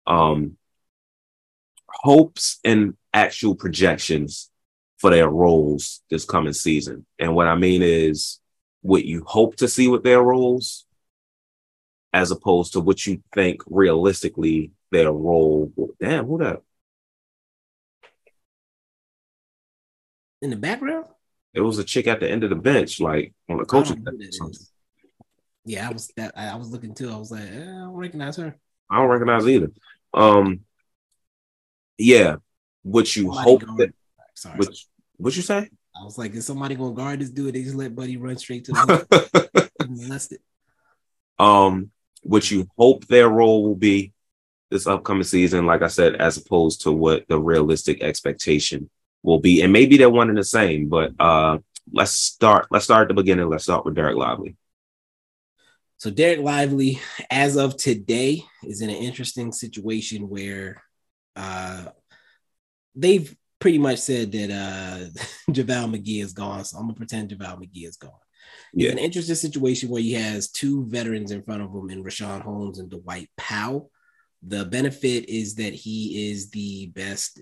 Um, hopes and actual projections for their roles this coming season. And what I mean is what you hope to see with their roles as opposed to what you think realistically their role. Damn, who that? In the background? It was a chick at the end of the bench, like on the coaching. Yeah, I was that I was looking too. I was like, eh, I don't recognize her. I don't recognize either. Um, yeah, what you somebody hope that? Sorry, what, what you say? I was like, is somebody gonna guard this dude? They just let Buddy run straight to the molested. Um, what you hope their role will be this upcoming season, like I said, as opposed to what the realistic expectation will be. And maybe they're one and the same, but uh let's start let's start at the beginning. Let's start with Dereck Lively. So Dereck Lively, as of today, is in an interesting situation where uh they've pretty much said that uh JaVale McGee is gone. So I'm gonna pretend JaVale McGee is gone. Yeah. an interesting situation where he has two veterans in front of him in Richaun Holmes and Dwight Powell. The benefit is that he is the best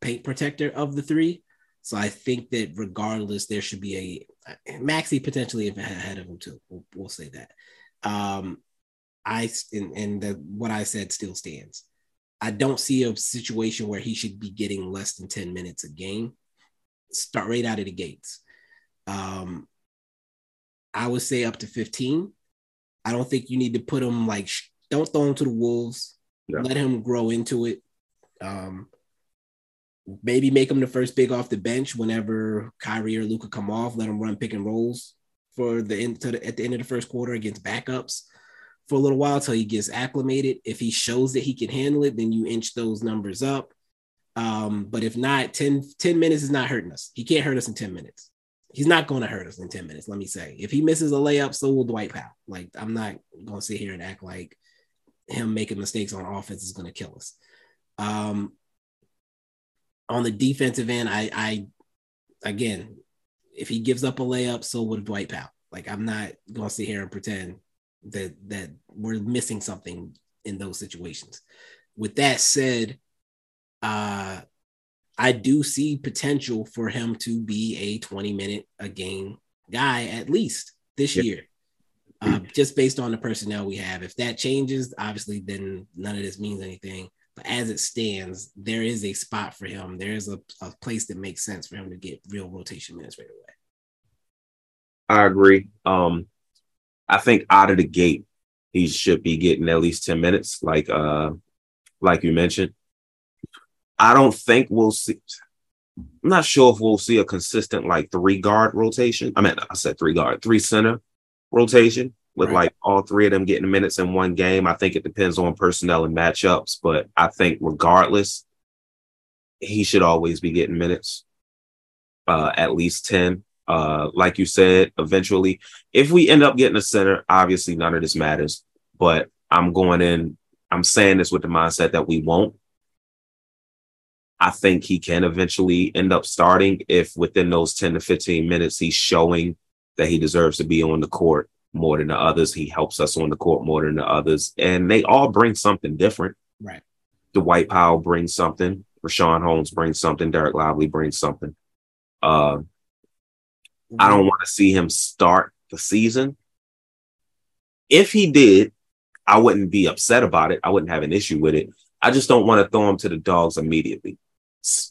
paint protector of the three. So I think that regardless, there should be a Maxi potentially ahead of him too. We'll, we'll say that. Um, I and, and the, what I said still stands. I don't see a situation where he should be getting less than 10 minutes a game. Start right out of the gates. Um, I would say up to 15. I don't think you need to put him like, don't throw him to the Wolves. Yeah. Let him grow into it. Um, maybe make him the first big off the bench whenever Kyrie or Luka come off. Let him run pick and rolls for the end to the, at the end of the first quarter against backups for a little while till he gets acclimated. If he shows that he can handle it, then you inch those numbers up. Um, but if not, 10, 10 minutes is not hurting us. He can't hurt us in 10 minutes he's not going to hurt us in 10 minutes. Let me say, if he misses a layup, so will Dwight Powell. Like, I'm not going to sit here and act like him making mistakes on offense is going to kill us. Um, on the defensive end, I, I, again, if he gives up a layup, so would Dwight Powell. Like, I'm not going to sit here and pretend that that we're missing something in those situations. With that said, uh, I do see potential for him to be a 20 minute a game guy at least this year. Uh, just based on the personnel we have. If that changes, obviously, then none of this means anything. But as it stands, there is a spot for him. There is a, a place that makes sense for him to get real rotation minutes right away. I agree. Um, I think out of the gate, he should be getting at least 10 minutes, like uh, like you mentioned. I don't think we'll see. I'm not sure if we'll see a consistent like three guard rotation. I mean, I said three guard, three center rotation with right. like all three of them getting minutes in one game. I think it depends on personnel and matchups, but I think regardless, he should always be getting minutes, uh, at least 10. Uh, like you said, eventually, if we end up getting a center, obviously none of this matters, but I'm going in, I'm saying this with the mindset that we won't I think he can eventually end up starting if within those 10 to 15 minutes he's showing that he deserves to be on the court more than the others. He helps us on the court more than the others. And they all bring something different. Right. Dwight Powell brings something. Richaun Holmes brings something. Dereck Lively brings something. Uh, mm-hmm. I don't want to see him start the season. If he did, I wouldn't be upset about it. I wouldn't have an issue with it. I just don't want to throw him to the dogs immediately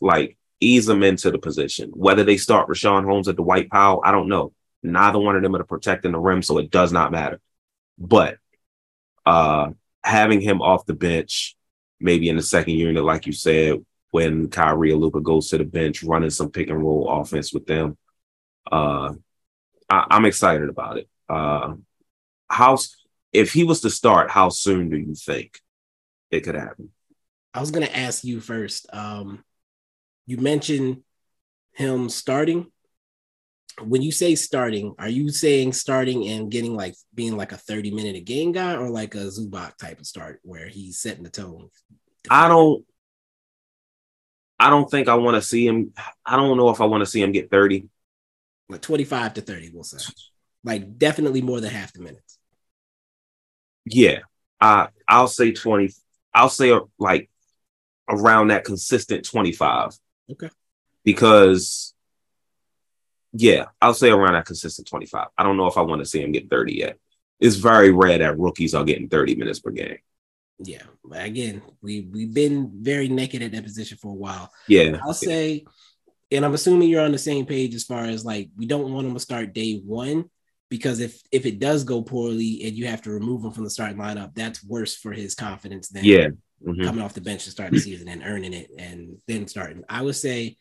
like ease them into the position. Whether they start Richaun Holmes at Dwight Powell, I don't know. Neither one of them are protecting the rim, so it does not matter. But uh having him off the bench, maybe in the second unit, like you said, when Kyrie or Luka goes to the bench, running some pick and roll offense with them. Uh I, I'm excited about it. Uh how if he was to start, how soon do you think it could happen? I was gonna ask you first. Um, you mentioned him starting. When you say starting, are you saying starting and getting like being like a 30 minute a game guy or like a Zubac type of start where he's setting the tone? I don't I don't think I want to see him. I don't know if I want to see him get 30. Like 25 to 30, we'll say. Like definitely more than half the minutes. Yeah. I I'll say 20. I'll say like around that consistent 25. Okay. Because yeah, I'll say around that consistent 25. I don't know if I want to see him get 30 yet. It's very rare that rookies are getting 30 minutes per game. Yeah, but again, we we've been very naked at that position for a while. Yeah, I'll say, and I'm assuming you're on the same page as far as like we don't want him to start day one because if if it does go poorly and you have to remove him from the starting lineup, that's worse for his confidence than Yeah. Mhm. coming off the bench to start the season and earning it and then starting. I would say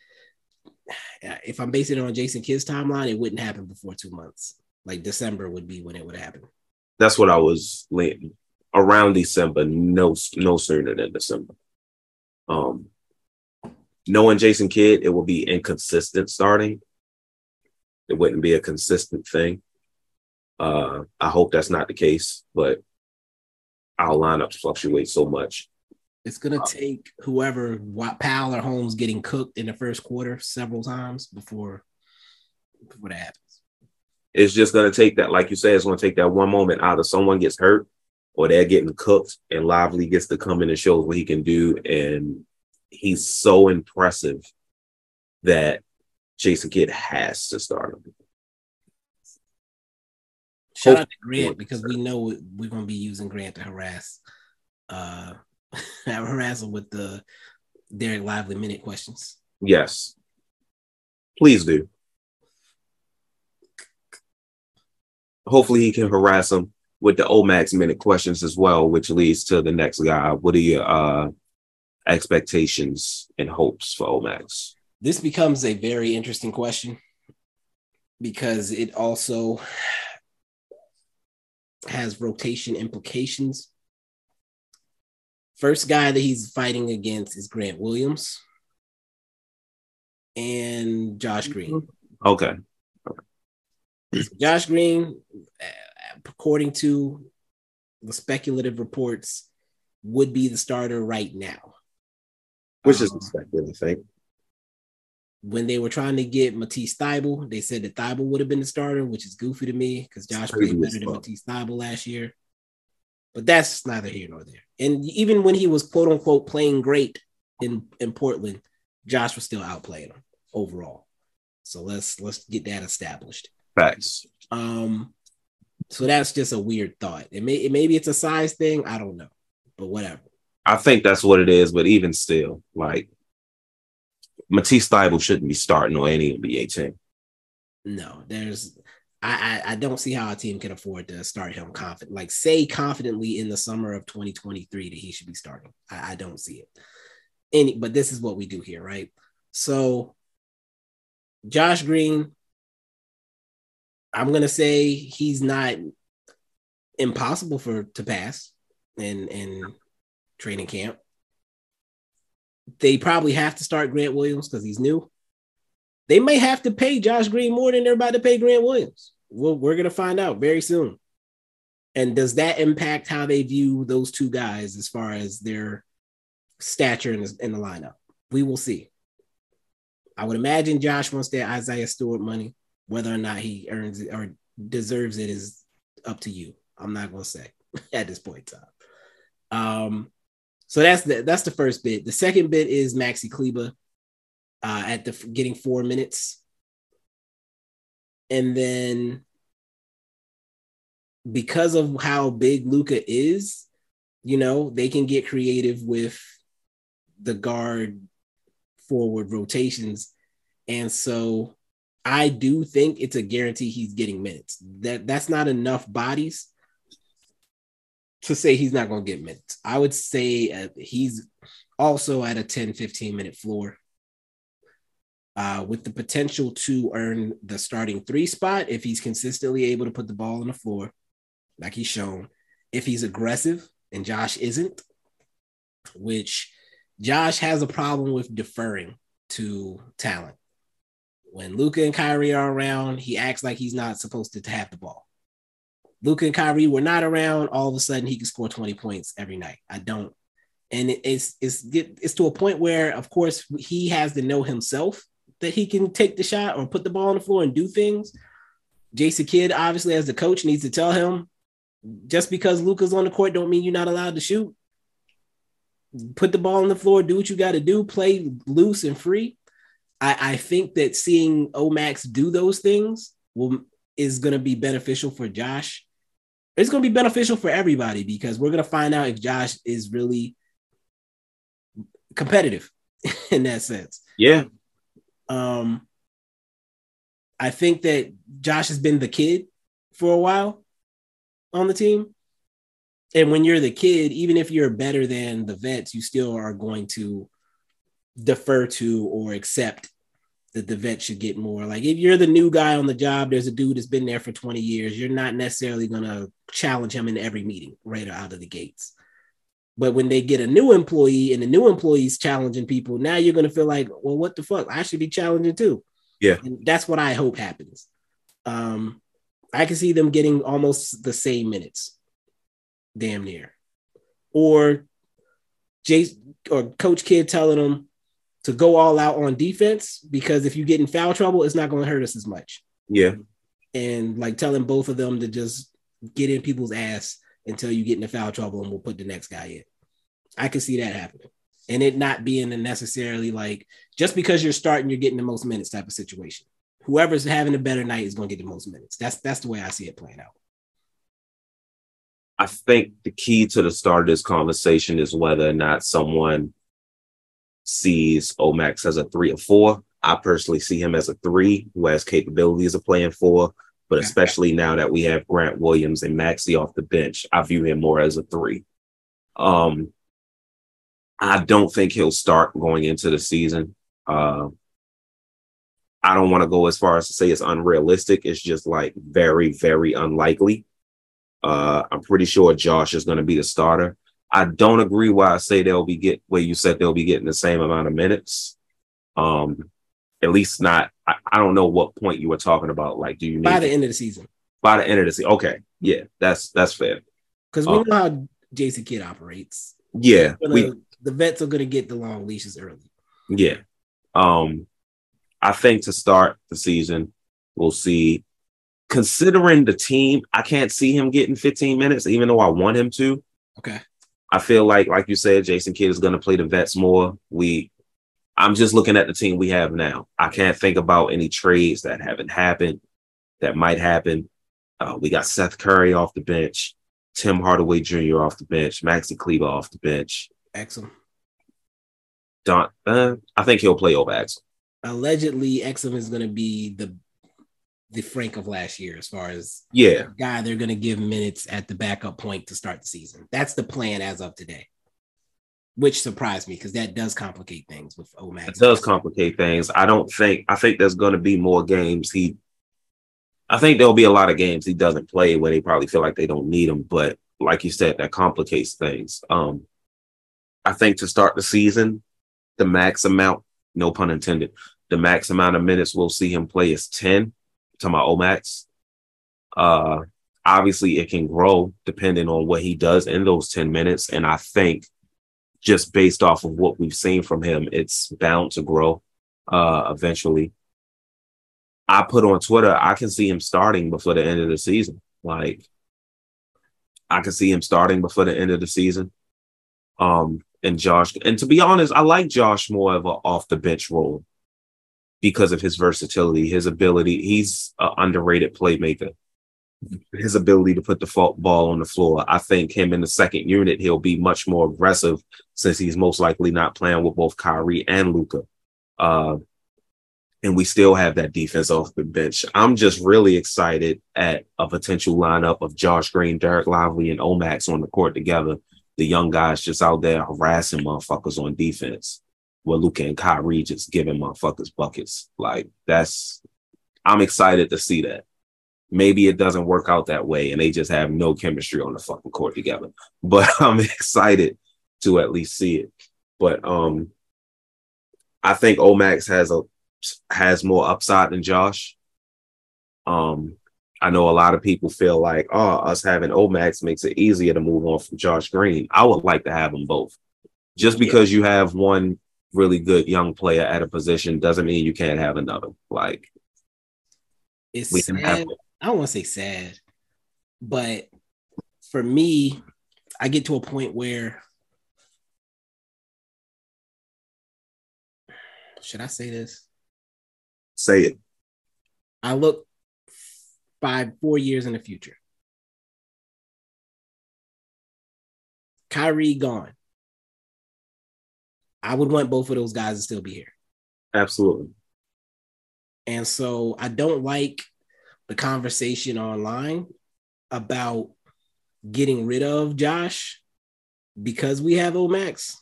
if I'm basing it on Jason Kidd's timeline, it wouldn't happen before two months. Like December would be when it would happen. That's what I was leaning around December, no no sooner than December. Um knowing Jason Kidd, it will be inconsistent starting. It wouldn't be a consistent thing. Uh I hope that's not the case, but our lineups fluctuate so much. It's gonna take whoever Powell or Holmes getting cooked in the first quarter several times before before that happens. It's just gonna take that, like you said, it's gonna take that one moment. Either someone gets hurt or they're getting cooked, and Lively gets to come in and shows what he can do. And he's so impressive that Jason Kidd has to start him. Shout out to Grant because we know we're gonna be using Grant to harass uh harass him with the Dereck Lively minute questions. Yes. Please do. Hopefully he can harass him with the Omax minute questions as well, which leads to the next guy. What are your uh expectations and hopes for Omax? This becomes a very interesting question because it also has rotation implications. First guy that he's fighting against is Grant Williams and Josh Green. Okay. Josh Green, according to the speculative reports, would be the starter right now. Which is um, expected, I think. When they were trying to get Matisse Thybulle, they said that Thybulle would have been the starter, which is goofy to me because Josh played better than. Matisse Thybulle last year. But that's neither here nor there. And even when he was quote unquote playing great in, in Portland, Josh was still outplaying him overall. So let's let's get that established. Facts. Um, so that's just a weird thought. It may it maybe it's a size thing. I don't know, but whatever. I think that's what it is, but even still, like Matisse Thybulle shouldn't be starting on any NBA team. No, there's I, I I don't see how a team can afford to start him confident, like say confidently in the summer of 2023 that he should be starting. I, I don't see it. Any, but this is what we do here, right? So Josh Green, I'm gonna say he's not impossible for to pass in in training camp. They probably have to start Grant Williams because he's new. They may have to pay Josh Green more than they're about to pay Grant Williams. Well, we're gonna find out very soon. And does that impact how they view those two guys as far as their stature in the, in the lineup? We will see. I would imagine Josh wants that Isaiah Stewart money. Whether or not he earns it or deserves it is up to you. I'm not gonna say at this point in time. Um, so that's the that's the first bit. The second bit is Maxi Kleber uh, at the getting four minutes, and then because of how big Luka is, you know they can get creative with the guard forward rotations, and so I do think it's a guarantee he's getting minutes. That that's not enough bodies to say he's not going to get minutes. I would say uh, he's also at a 10 15 minute floor uh, with the potential to earn the starting three spot if he's consistently able to put the ball on the floor, like he's shown. If he's aggressive and Josh isn't, which Josh has a problem with deferring to talent. When Luka and Kyrie are around, he acts like he's not supposed to have the ball. Luka and Kyrie were not around, all of a sudden he can score 20 points every night. I don't. And it's it's it's to a point where, of course, he has to know himself that he can take the shot or put the ball on the floor and do things. Jason Kidd, obviously, as the coach, needs to tell him just because Luka's on the court don't mean you're not allowed to shoot. Put the ball on the floor, do what you got to do, play loose and free. I, I think that seeing Omax do those things will is going to be beneficial for Josh it's going to be beneficial for everybody because we're going to find out if Josh is really competitive in that sense. Yeah. Um, I think that Josh has been the kid for a while on the team. And when you're the kid, even if you're better than the vets, you still are going to defer to or accept that the vet should get more. Like if you're the new guy on the job, there's a dude that's been there for 20 years. You're not necessarily gonna challenge him in every meeting right out of the gates. But when they get a new employee and the new employee's challenging people, now you're gonna feel like, well, what the fuck? I should be challenging too. Yeah. And that's what I hope happens. Um, I can see them getting almost the same minutes, damn near. Or Jason or Coach Kidd telling them, to go all out on defense because if you get in foul trouble, it's not going to hurt us as much. Yeah. And like telling both of them to just get in people's ass until you get into foul trouble and we'll put the next guy in. I can see that happening. And it not being necessarily like just because you're starting, you're getting the most minutes type of situation. Whoever's having a better night is going to get the most minutes. That's that's the way I see it playing out. I think the key to the start of this conversation is whether or not someone sees Omax as a three or four. I personally see him as a three who has capabilities of playing four, but especially now that we have Grant Williams and Maxi off the bench, I view him more as a three. Um, I don't think he'll start going into the season. Uh, I don't want to go as far as to say it's unrealistic. It's just like very, very unlikely. Uh, I'm pretty sure Josh is going to be the starter. I don't agree why I say they'll be get where you said they'll be getting the same amount of minutes. Um, at least not. I, I don't know what point you were talking about. Like, do you mean by the end of the season? By the end of the season, okay, yeah, that's that's fair. Because we um, know how Jason Kidd operates. Yeah, gonna, we, the vets are going to get the long leashes early. Yeah, um, I think to start the season, we'll see. Considering the team, I can't see him getting 15 minutes, even though I want him to. Okay. I feel like, like you said, Jason Kidd is going to play the vets more. We, I'm just looking at the team we have now. I can't think about any trades that haven't happened that might happen. Uh, we got Seth Curry off the bench, Tim Hardaway Jr. off the bench, Maxi Kleber off the bench. Exum. Don, uh, I think he'll play over Exum. Allegedly, Exum is going to be the the Frank of last year as far as yeah guy they're going to give minutes at the backup point to start the season. That's the plan as of today, which surprised me because that does complicate things with Omax. It does complicate things. I don't think I think there's going to be more games. He, I think there'll be a lot of games he doesn't play where they probably feel like they don't need him. But like you said, that complicates things. Um, I think to start the season, the max amount, no pun intended, the max amount of minutes we'll see him play is ten talking about Omax. Uh, obviously, it can grow depending on what he does in those 10 minutes. And I think just based off of what we've seen from him, it's bound to grow uh, eventually. I put on Twitter, I can see him starting before the end of the season. Like, I can see him starting before the end of the season. Um, and Josh, and to be honest, I like Josh more of an off the bench role because of his versatility, his ability. He's an underrated playmaker. His ability to put the ball on the floor. I think him in the second unit, he'll be much more aggressive since he's most likely not playing with both Kyrie and Luka. Uh, and we still have that defense off the bench. I'm just really excited at a potential lineup of Josh Green, Dereck Lively, and Omax on the court together. The young guys just out there harassing motherfuckers on defense. Where Luka and Kyrie just giving motherfuckers buckets. Like that's I'm excited to see that. Maybe it doesn't work out that way and they just have no chemistry on the fucking court together. But I'm excited to at least see it. But um I think Omax has a has more upside than Josh. Um, I know a lot of people feel like, oh, us having Omax makes it easier to move on from Josh Green. I would like to have them both. Just because you have one really good young player at a position doesn't mean you can't have another. Like, it's we can sad. have I don't want to say sad, but for me, I get to a point where should I say this? say it. I look five, four years in the future. Kyrie gone. I would want both of those guys to still be here. Absolutely. And so I don't like the conversation online about getting rid of Josh because we have Omax.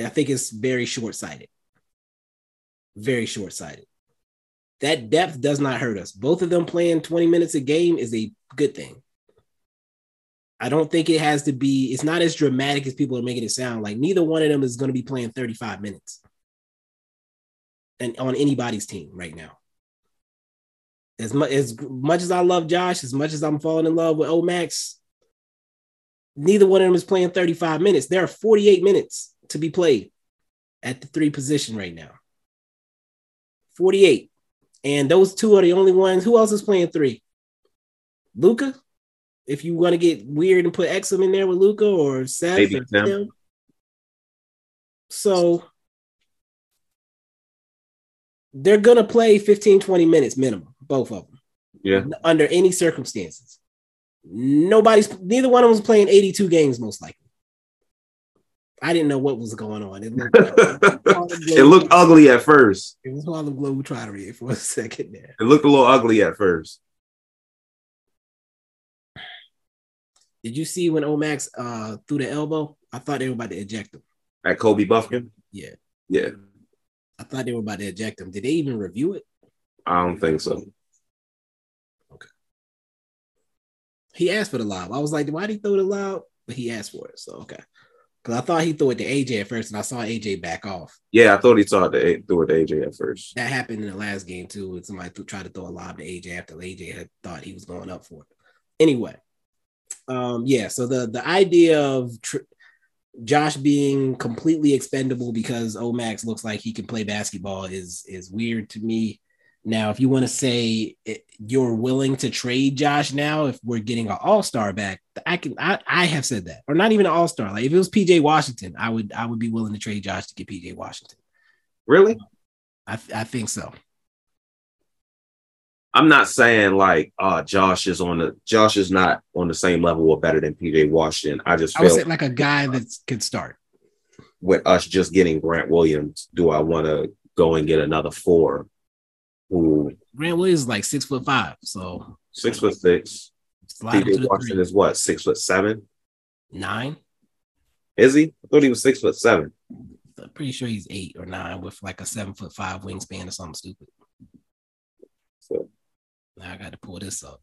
I think it's very short sighted. Very short sighted. That depth does not hurt us. Both of them playing 20 minutes a game is a good thing. I don't think it has to be, it's not as dramatic as people are making it sound. Like neither one of them is going to be playing 35 minutes and on anybody's team right now. As much as much as I love Josh, as much as I'm falling in love with Omax, neither one of them is playing 35 minutes. There are 48 minutes to be played at the three position right now. 48. And those two are the only ones. Who else is playing three? Luka? If you want to get weird and put Exum in there with Luka or Seth Maybe or them. Tim. So they're gonna play 15, 20 minutes minimum, both of them, Yeah. under any circumstances. Nobody's neither one of them was playing 82 games, most likely. I didn't know what was going on. It looked, it looked ugly at first. It was all the Harlem Globetrottery for a second there. It looked a little ugly at first. Did you see when Omax uh threw the elbow? I thought they were about to eject him. At Kobe Buffkin? Yeah, Yeah. I thought they were about to eject him. Did they even review it? I don't think so. He asked for the lob. I was like, why did he throw the lob? But he asked for it. So okay. Because I thought he threw it to AJ at first, and I saw AJ back off. Yeah, I thought he thought to threw it to AJ at first. That happened in the last game too. When somebody th- tried to throw a lob to AJ after AJ had thought he was going up for it. Anyway, um, yeah. So the the idea of tr- Josh being completely expendable because Omax looks like he can play basketball is is weird to me. Now, if you want to say it, you're willing to trade Josh now, if we're getting an All Star back, I can. I, I have said that, or not even an All Star. Like if it was PJ Washington, I would I would be willing to trade Josh to get PJ Washington. Really? I I think so. I'm not saying like uh Josh is on the Josh is not on the same level or better than PJ Washington. I just I would say like a guy that could start. with us just getting Grant Williams, do I want to go and get another four who Grant Williams is like six foot five, so six foot six? Slide him to PJ the Washington is what, six foot seven? nine. Is he? I thought he was six foot seven. I'm pretty sure he's eight or nine with like a seven foot five wingspan or something stupid. So Now I got to pull this up.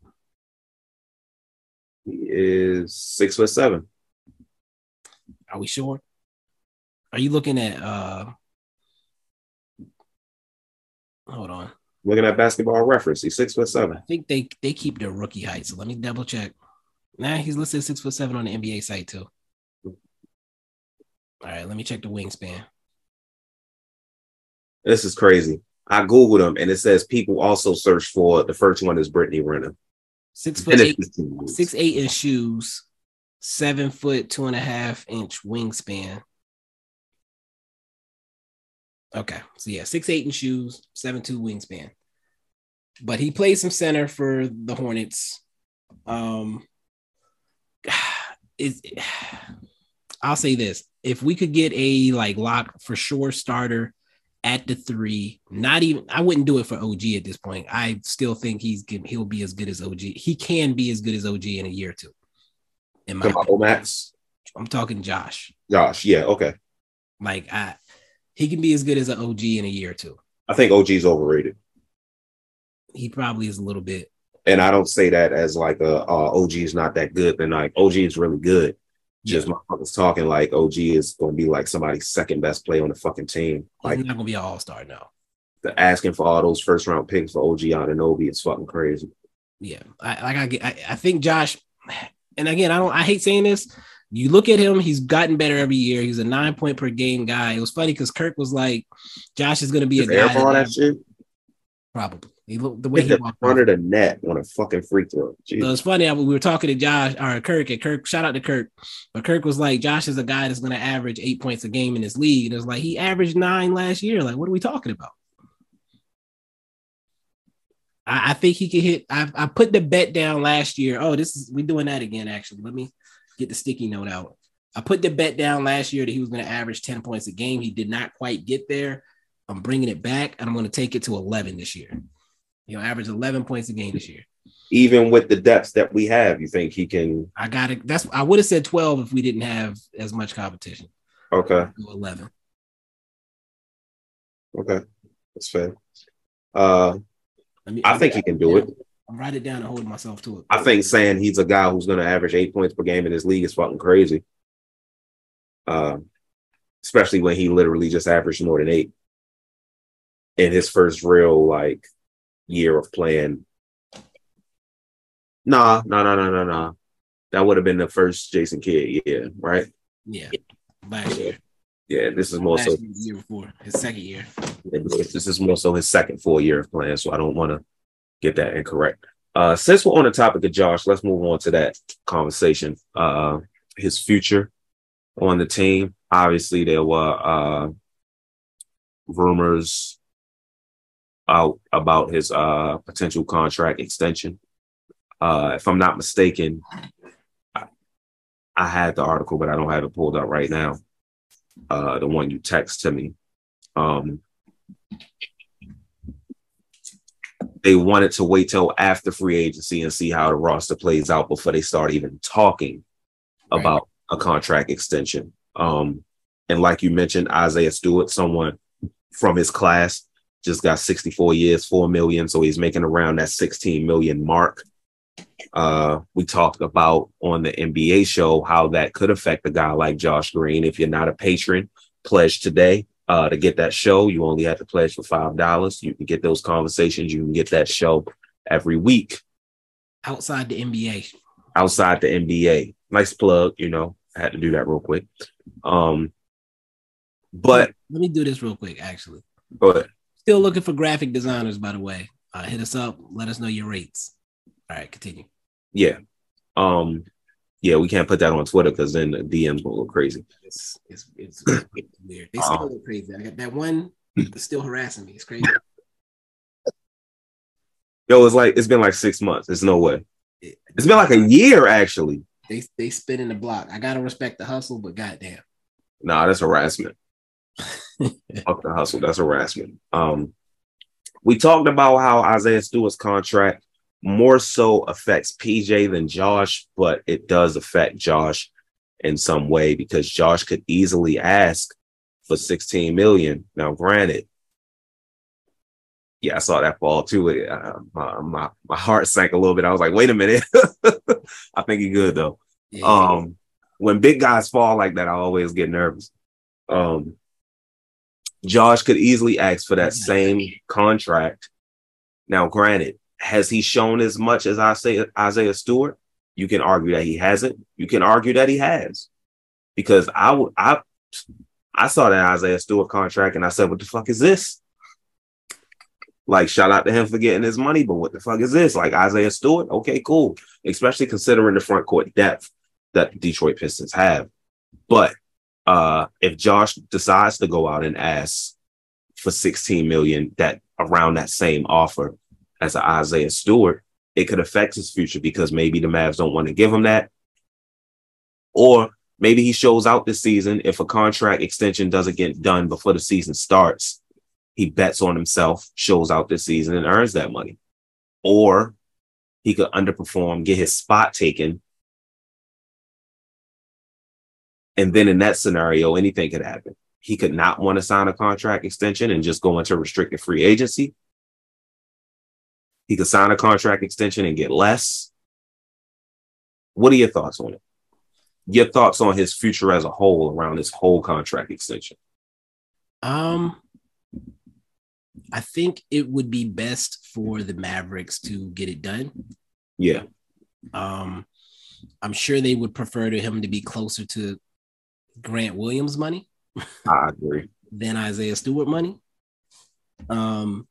he is six foot seven. Are we sure? Are you looking at uh hold on. Looking at basketball reference, he's six foot seven. I think they they keep their rookie height. So let me double check. Nah, he's listed six foot seven on the NBA site too. All right, let me check the wingspan. This is crazy. I googled him and it says people also search for the first one is Brittany Renner. Six foot eight, six eight eight, it's- six eight in shoes, seven foot two and a half inch wingspan. Okay, so yeah, six eight in shoes, seven two wingspan. But he plays some center for the Hornets. Um, is I'll say this: if we could get a like lock for sure starter at the three. Not even I wouldn't do it for OG at this point. I still think he's he'll be as good as OG. He can be as good as OG in a year or two. In my Max. I'm talking Josh. Josh, yeah, okay. Like I he can be as good as an OG in a year or two. I think OG is overrated. He probably is a little bit. And I don't say that as like a uh, OG is not that good. Then like OG is really good. Just yeah. motherfuckers talking like OG is going to be like somebody's second best play on the fucking team. Like He's not going to be an all star now. The asking for all those first round picks for OG Anunoby is fucking crazy. Yeah, I, like I get. I, I think Josh, and again, I don't. I hate saying this. You look at him; he's gotten better every year. He's a nine point per game guy. It was funny because Kirk was like, "Josh is going to be a guy." Airball that, that shit. Probably. He looked the way he walked under the net on a fucking free throw. So it's funny. we were talking to Josh or Kirk, and Kirk, shout out to Kirk, but Kirk was like, Josh is a guy that's going to average eight points a game in this league, and it's like he averaged nine last year. Like, what are we talking about? I, I think he could hit. I, I put the bet down last year. Oh, this is we doing that again. Actually, let me get the sticky note out. I put the bet down last year that he was going to average 10 points a game. He did not quite get there. I'm bringing it back and I'm going to take it to 11 this year. He'll average 11 points a game this year. Even with the depths that we have, you think he can? I got it. That's I would have said 12 if we didn't have as much competition. Okay. 11. Okay, that's fair. Uh, me, I think he can do it. Write it down and hold myself to it. I think saying he's a guy who's going to average eight points per game in this league is fucking crazy. Uh, especially when he literally just averaged more than eight in his first real like year of playing. Nah, nah, nah, nah, nah, nah. That would have been the first Jason Kidd yeah, right? Yeah, last year. Yeah, this is more last so year before his second year. This is more so his second full year of playing, so I don't want to get that incorrect. Uh, since we're on the topic of Josh, let's move on to that conversation. Uh, his future on the team. Obviously, there were uh, rumors out about his uh, potential contract extension. Uh, if I'm not mistaken, I, had the article, but I don't have it pulled up right now. Uh, the one you text to me. Um, they wanted to wait till after free agency and see how the roster plays out before they start even talking right. about a contract extension. Um, and like you mentioned, Isaiah Stewart, someone from his class, just got 64 years, 4 million. So he's making around that 16 million mark. Uh, we talked about on the NBA show how that could affect a guy like Josh Green. If you're not a patron, pledge today uh, to get that show. You only have to pledge for five dollars. You can get those conversations. You can get that show every week. Outside the NBA. Outside the NBA. Nice plug, you know. I had to do that real quick. Um, but let me do this real quick, actually. Go ahead. Still looking for graphic designers, by the way. Uh, hit us up. Let us know your rates. All right, continue. Yeah. Um, yeah, we can't put that on Twitter because then the DMs will go crazy. It's it's, it's, it's weird. They still um, crazy. I got that one that's still harassing me. It's crazy. Yo, it's like it's been like six months. There's no way. It's been like a year actually. They they spin in the block. I gotta respect the hustle, but goddamn. Nah, that's harassment. Fuck the hustle. That's harassment. Um, we talked about how Isaiah Stewart's contract more so affects PJ than Josh, but it does affect Josh in some way because Josh could easily ask for 16 million. Now, granted, yeah, I saw that fall too. Uh, my, my, my heart sank a little bit. I was like, wait a minute. I think he's good though. Yeah. Um, when big guys fall like that, I always get nervous. Um, Josh could easily ask for that same contract. Now, granted, has he shown as much as I say Isaiah Stewart? You can argue that he hasn't. You can argue that he has, because I would I I saw that Isaiah Stewart contract and I said, "What the fuck is this?" Like, shout out to him for getting his money, but what the fuck is this? Like Isaiah Stewart, okay, cool. Especially considering the front court depth that the Detroit Pistons have. But uh if Josh decides to go out and ask for 16 million, that around that same offer, as an Isaiah Stewart, it could affect his future because maybe the Mavs don't want to give him that. Or maybe he shows out this season if a contract extension doesn't get done before the season starts. he bets on himself, shows out this season, and earns that money. Or he could underperform, get his spot taken. And then in that scenario, anything could happen. He could not want to sign a contract extension and just go into restricted free agency. He could sign a contract extension and get less. What are your thoughts on it? Your thoughts on his future as a whole around this whole contract extension? Um, I think it would be best for the Mavericks to get it done. Yeah. Um, I'm sure they would prefer to him to be closer to Grant Williams money. I agree. than Isaiah Stewart money. Um,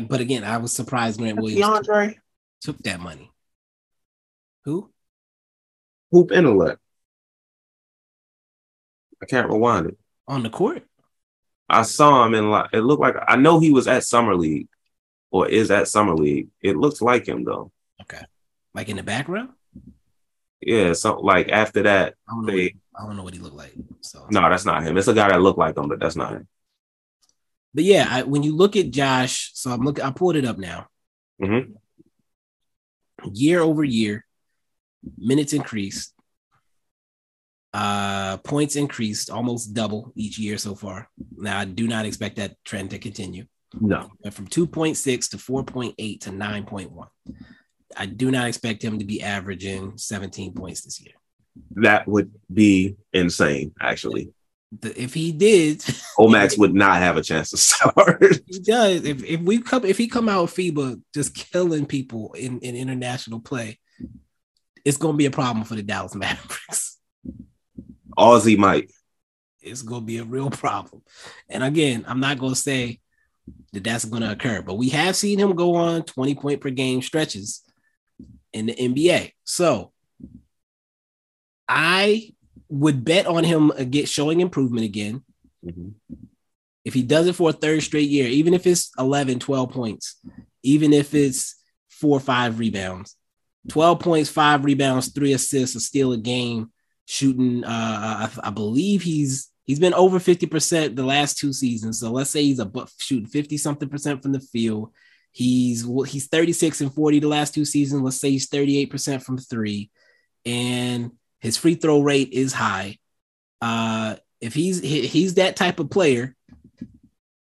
but again, I was surprised Grant Williams DeAndre took that money. Who? Hoop intellect. I can't rewind it. On the court? I saw him in like it looked like I know he was at Summer League or is at Summer League. It looks like him though. Okay. Like in the background? Yeah, so like after that, I don't know. they I don't know what he looked like. So, no, that's not him. It's a guy that looked like him, but that's not him. But yeah, I, when you look at Josh, so I'm looking. I pulled it up now. Mm-hmm. Year over year, minutes increased. Uh, points increased almost double each year so far. Now, I do not expect that trend to continue. No. From 2.6 to 4.8 to 9.1. I do not expect him to be averaging 17 points this year. That would be insane, actually. The- if he did, Omax would not have a chance to start. he does. If if we come, if he come out with FIBA just killing people in, in international play, it's gonna be a problem for the Dallas Mavericks. Aussie might. It's gonna be a real problem. And again, I'm not gonna say that that's gonna occur, but we have seen him go on 20 point per game stretches in the NBA. So I would bet on him get showing improvement again. If he does it for a third straight year, even if it's 11, 12 points, even if it's four or five rebounds, 12 points, five rebounds, three assists, a steal a game, shooting. Uh, I, I believe he's he's been over 50% the last two seasons. So let's say he's a shooting 50 something percent from the field. He's well, he's 36 and 40 the last two seasons. Let's say he's 38% from three, and his free throw rate is high. Uh, if he's he's that type of player,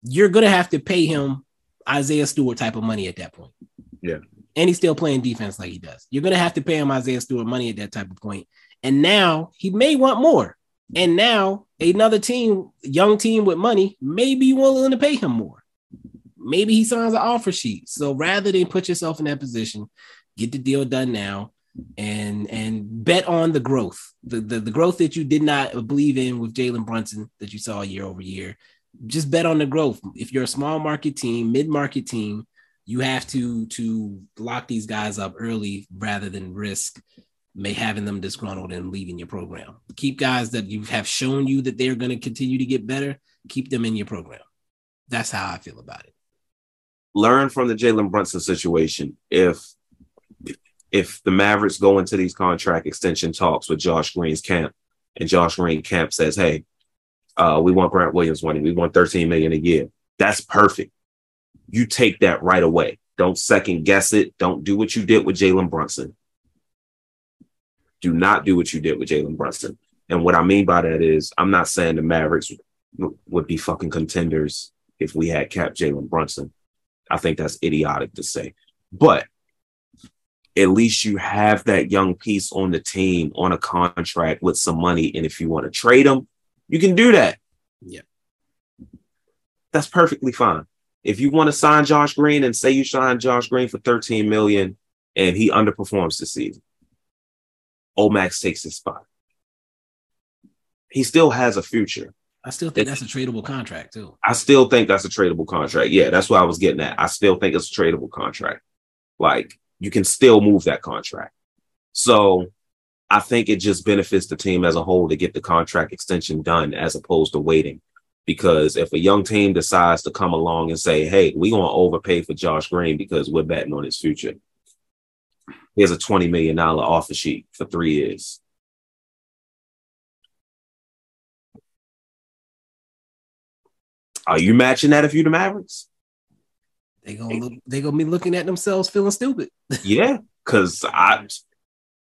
you're gonna have to pay him Isaiah Stewart type of money at that point. Yeah. And he's still playing defense like he does. You're gonna have to pay him Isaiah Stewart money at that type of point. And now he may want more. And now another team, young team with money, may be willing to pay him more. Maybe he signs an offer sheet. So rather than put yourself in that position, get the deal done now and and bet on the growth, the, the, the growth that you did not believe in with Jalen Brunson that you saw year over year. Just bet on the growth. If you're a small market team, mid market team, you have to to lock these guys up early rather than risk may having them disgruntled and leaving your program. Keep guys that you have shown you that they're going to continue to get better. Keep them in your program. That's how I feel about it. Learn from the Jalen Brunson situation. If if the Mavericks go into these contract extension talks with Josh Green's camp, and Josh Green camp says, "Hey, uh, we want Grant Williams money. We want 13 million a year." That's perfect. You take that right away. Don't second guess it. Don't do what you did with Jalen Brunson. Do not do what you did with Jalen Brunson. And what I mean by that is, I'm not saying the Mavericks would be fucking contenders if we had capped Jalen Brunson. I think that's idiotic to say. But at least you have that young piece on the team on a contract with some money. And if you want to trade him, you can do that. Yeah. That's perfectly fine. If you want to sign Josh Green and say you sign Josh Green for 13 million and he underperforms this season, Omax takes his spot. He still has a future. I still think that's a tradable contract too. I still think that's a tradable contract. Yeah, that's what I was getting at. I still think it's a tradable contract. Like you can still move that contract. So I think it just benefits the team as a whole to get the contract extension done as opposed to waiting. Because if a young team decides to come along and say, hey, we're going to overpay for Josh Green because we're betting on his future, here's a $20 million offer sheet for three years. Are you matching that if you're the Mavericks? They gonna look, they gonna be looking at themselves feeling stupid. yeah, because I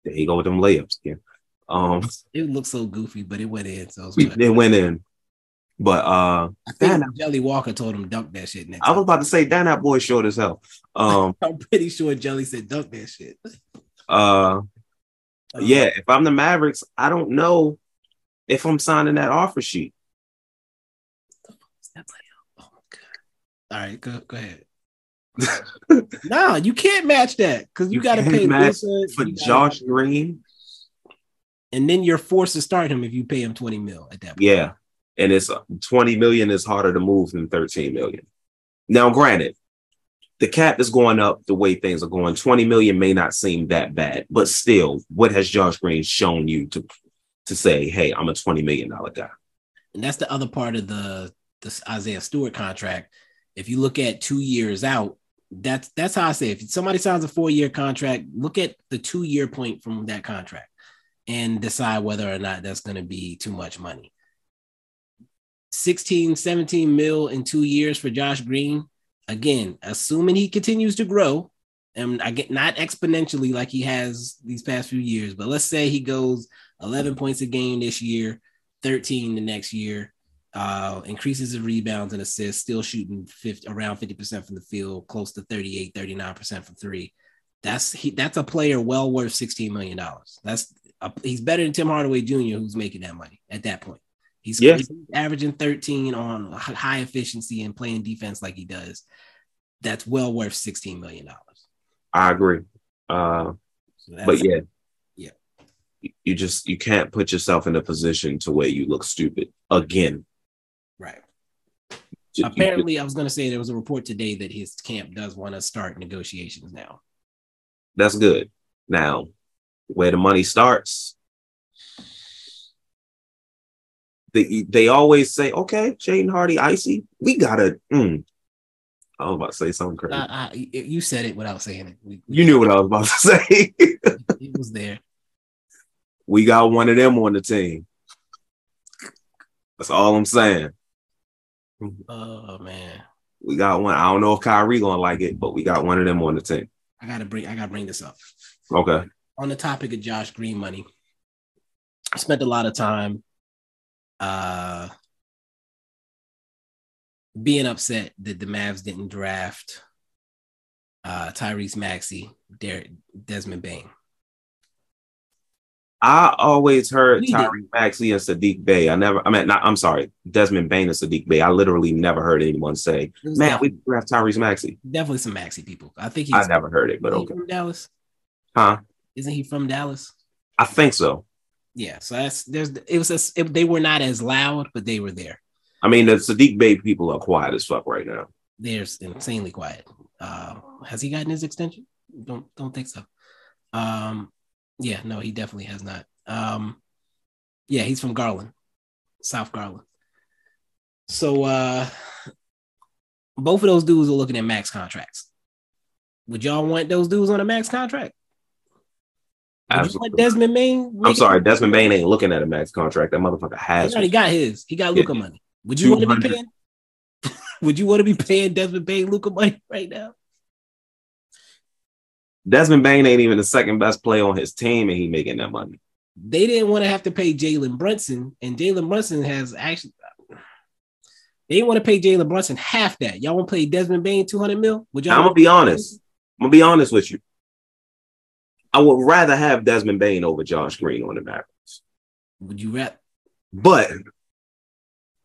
there you go with them layups again. Um, it looked so goofy, but it went in. So it, it went in. But uh, I think Dan, Jelly Walker told him dunk that shit. Next I was about to say, damn, that boy short as hell. Um, I'm pretty sure Jelly said dunk that shit. uh, yeah. If I'm the Mavericks, I don't know if I'm signing that offer sheet. Oh All right, go go ahead. Nah, you can't match that because you, you got to pay for Josh gotta, Green, and then you're forced to start him if you pay him twenty mil at that point. Yeah, and it's uh, twenty million is harder to move than thirteen million. Now, granted, the cap is going up the way things are going. Twenty million may not seem that bad, but still, what has Josh Green shown you to to say, "Hey, I'm a twenty million dollar guy"? And that's the other part of the the Isaiah Stewart contract. If you look at two years out, that's that's how I say. If somebody signs a four year contract, look at the two year point from that contract and decide whether or not that's going to be too much money. 16, 17 mil in two years for Josh Green. Again, assuming he continues to grow, and I get not exponentially like he has these past few years, but let's say he goes 11 points a game this year, 13 the next year, uh, increases his rebounds and assists, still shooting 50, around 50% from the field, close to 38, 39% from three. That's he, that's a player well worth $16 million. That's a, he's better than Tim Hardaway Jr., who's making that money at that point. He's, he's averaging 13 on high efficiency and playing defense like he does. That's well worth $16 million. I agree. Uh, so but yeah, yeah, you just you can't put yourself in a position to where you look stupid again Right. Apparently, I was going to say there was a report today that his camp does want to start negotiations now. That's good. Now, where the money starts, they, they always say, okay, Jaden Hardy, icy, we gotta. Mm. I was about to say something crazy. Uh, uh, you said it without saying it. We, we, you knew what I was about to say. it was there. We got one of them on the team. That's all I'm saying. Oh man. We got one. I don't know if Kyrie gonna like it, but we got one of them on the team. I gotta bring I gotta bring this up. Okay. On the topic of Josh Green money, I spent a lot of time uh being upset that the Mavs didn't draft uh Tyrese Maxey, Derek Desmond Bane. I always heard Tyrese Maxey and Saddiq Bey. I never, I mean, not, I'm sorry, Desmond Bane and Saddiq Bey. I literally never heard anyone say, man, we have Tyrese Maxey. Definitely some Maxey people. I think he's. I never heard it, but okay. From Dallas? Huh? Isn't he from Dallas? I think so. Yeah. So that's, there's, it was, a, it, they were not as loud, but they were there. I mean, the Saddiq Bey people are quiet as fuck right now. They're insanely quiet. Uh, has he gotten his extension? Don't, don't think so. Um, yeah, no, he definitely has not. Um, yeah, he's from Garland, South Garland. So uh both of those dudes are looking at max contracts. Would y'all want those dudes on a max contract? Absolutely. Desmond Bane? I'm sorry, Desmond Bane ain't looking at a max contract. That motherfucker has. He already got his. He got Luka money. Would you want to be paying? Would you want to be paying Desmond Bane Luka money right now? Desmond Bane ain't even the second best player on his team, and he making that money. They didn't want to have to pay Jalen Brunson, and Jalen Brunson has actually. They want to pay Jalen Brunson half that. Y'all want to pay Desmond Bane two hundred mil? Would y'all? I'm gonna be honest. I'm gonna be honest with you. I would rather have Desmond Bane over Josh Green on the Mavericks. Would you rather? But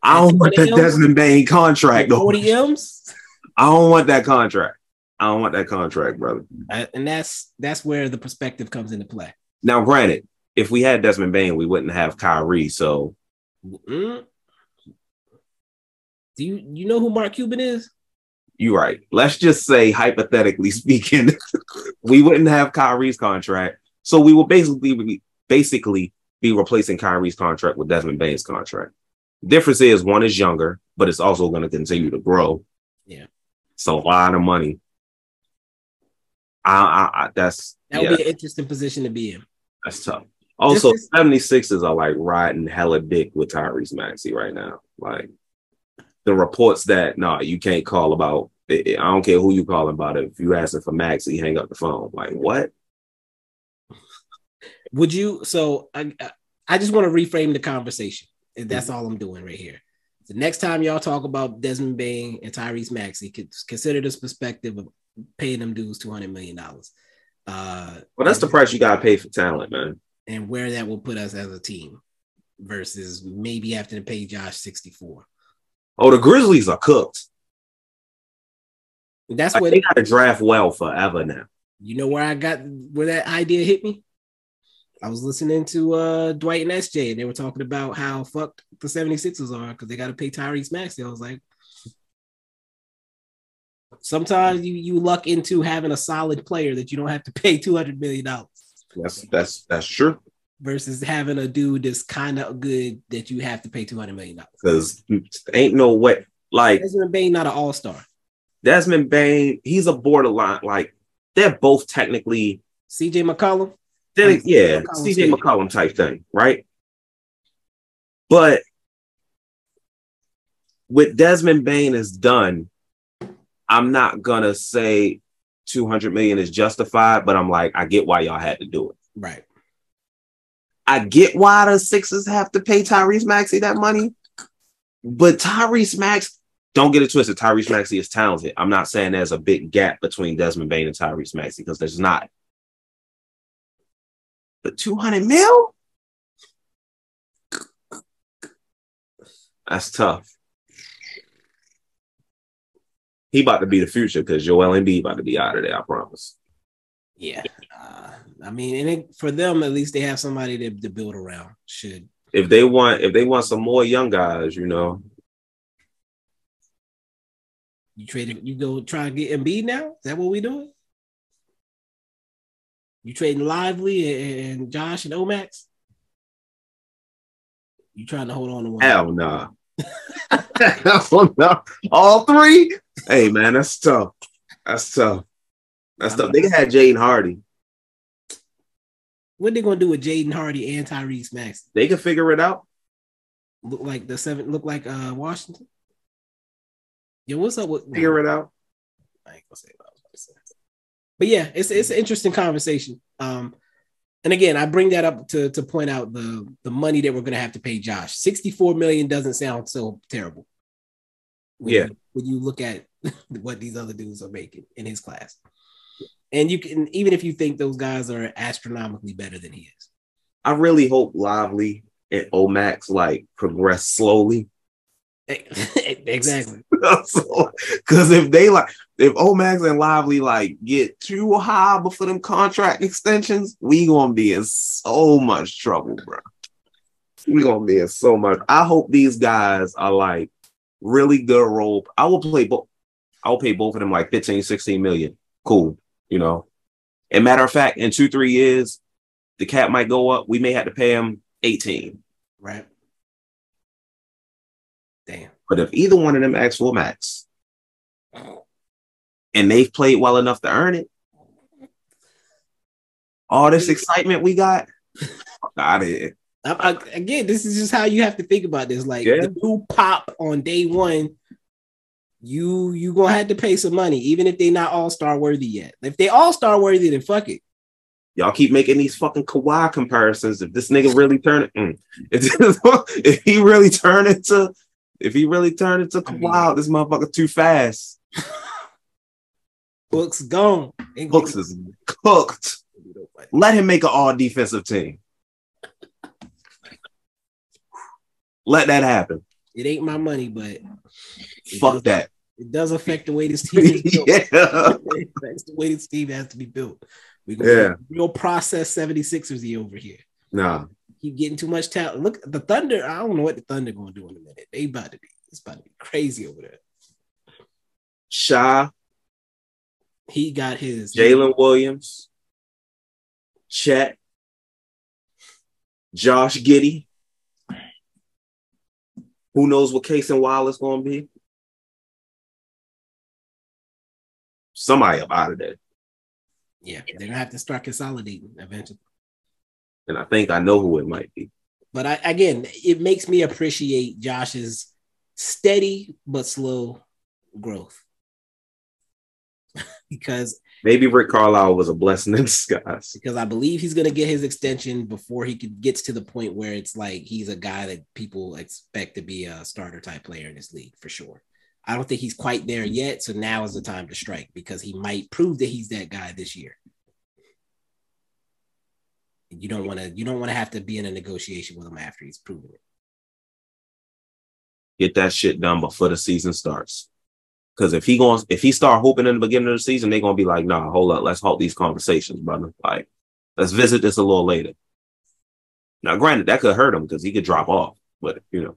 I don't want that M's? Desmond Bane contract. Forty M's. I don't want that contract. I don't want that contract, brother. And that's that's where the perspective comes into play. Now, granted, if we had Desmond Bane, we wouldn't have Kyrie. So, mm-hmm. do you you know who Mark Cuban is? You're right. Let's just say, hypothetically speaking, we wouldn't have Kyrie's contract. So we will basically be, basically be replacing Kyrie's contract with Desmond Bane's contract. Difference is one is younger, but it's also going to continue to grow. Yeah. It's a lot of money. I, I, I that's that would yeah. be an interesting position to be in. That's tough. Also, is, 76ers are like riding hella dick with Tyrese Maxey right now. Like the reports that no, nah, you can't call about. I don't care who you calling about it. If you asking for Max, he hang up the phone. Like what? Would you? So I, I just want to reframe the conversation, and that's mm-hmm. all I'm doing right here. The next time y'all talk about Desmond Bane and Tyrese Maxey, consider this perspective of paying them dudes two hundred million dollars. Uh, well, that's the price you gotta pay for talent, man. And where that will put us as a team versus maybe having to pay Josh sixty four. Oh, the Grizzlies are cooked. That's like what they got to draft well forever now. You know where I got where that idea hit me? I was listening to uh, Dwight and SJ, and they were talking about how fucked the 76ers are because they got to pay Tyrese Maxey. I was like, sometimes you you luck into having a solid player that you don't have to pay two hundred million dollars. That's that's that's true. Versus having a dude that's kind of good that you have to pay two hundred million dollars. Because ain't no way. Like Desmond Bane, not an all star. Desmond Bane, he's a borderline. Like they're both technically CJ McCollum. Then yeah, CJ McCollum type thing, right? But with Desmond Bane is done, I'm not gonna say 200 million is justified, but I'm like, I get why y'all had to do it. Right. I get why the Sixers have to pay Tyrese Maxey that money, but Tyrese Max, don't get it twisted. Tyrese Maxey is talented. I'm not saying there's a big gap between Desmond Bane and Tyrese Maxey because there's not. But 200 mil? That's tough. He about to be the future because Joel Embiid about to be out of there. I promise. Yeah, uh, I mean, and it, for them at least they have somebody to, to build around. Should if they want if they want some more young guys, you know. You trade you go try and get Embiid now? Is that what we doing? You trading Lively and Josh and Omax? You trying to hold on to one? Hell no. Nah. All three? Hey man, that's tough. That's tough. That's tough. They had Jaden Hardy. What they gonna do with Jaden Hardy and Tyrese Max? They can figure it out. Look like the seven. Look like uh Washington. Yo, what's up with figure it out? I ain't gonna say what I was about to say. But yeah, it's it's an interesting conversation. Um, and again, I bring that up to to point out the the money that we're gonna have to pay Josh. Sixty four million doesn't sound so terrible. When yeah. You, when you look at what these other dudes are making in his class, and you can even if you think those guys are astronomically better than he is. I really hope Lively and Omax like progress slowly. exactly. Because if they like, if Omax and Lively like get too high before them contract extensions, we gonna be in so much trouble, bro. We gonna be in so much. I hope these guys are like really good role. I will play both. I will pay both of them like 15, 16 million. Cool, you know. And matter of fact, in two, three years, the cap might go up. We may have to pay him 18. Right. Damn. But if either one of them asks for max and they've played well enough to earn it, all this excitement we got, got it. I, I, again, this is just how you have to think about this. Like yeah. the new pop on day one, you you gonna have to pay some money, even if they not all star worthy yet. If they all star worthy, then fuck it. Y'all keep making these fucking Kawhi comparisons. If this nigga really turn it, mm, if, if he really turn into, if he really turn into Kawhi, this motherfucker too fast. Books gone. Books is cooked. Let him make an all defensive team. Let that happen. It ain't my money, but fuck does, that. It does affect the way this team is built. yeah. it affects the way this team has to be built. We go yeah. real process 76ers over here. Nah. Keep getting too much talent. Look, the Thunder, I don't know what the Thunder gonna do in a minute. They about to be, it's about to be crazy over there. Shaw. He got his Jalen Williams, Chet, Josh Giddey. Who knows what Cason Wallace going to be? Somebody up out of there. Yeah, they're gonna have to start consolidating eventually. And I think I know who it might be. But I, again, it makes me appreciate Josh's steady but slow growth. because maybe Rick Carlisle was a blessing in disguise. Because I believe he's gonna get his extension before he could gets to the point where it's like he's a guy that people expect to be a starter type player in this league for sure. I don't think he's quite there yet, so now is the time to strike because he might prove that he's that guy this year. You don't want to you don't want to have to be in a negotiation with him after he's proven it. Get that shit done before the season starts. Because if he going if he start hoping in the beginning of the season, they're gonna be like, nah, hold up, let's halt these conversations, brother. Like, let's visit this a little later. Now, granted, that could hurt him because he could drop off, but you know.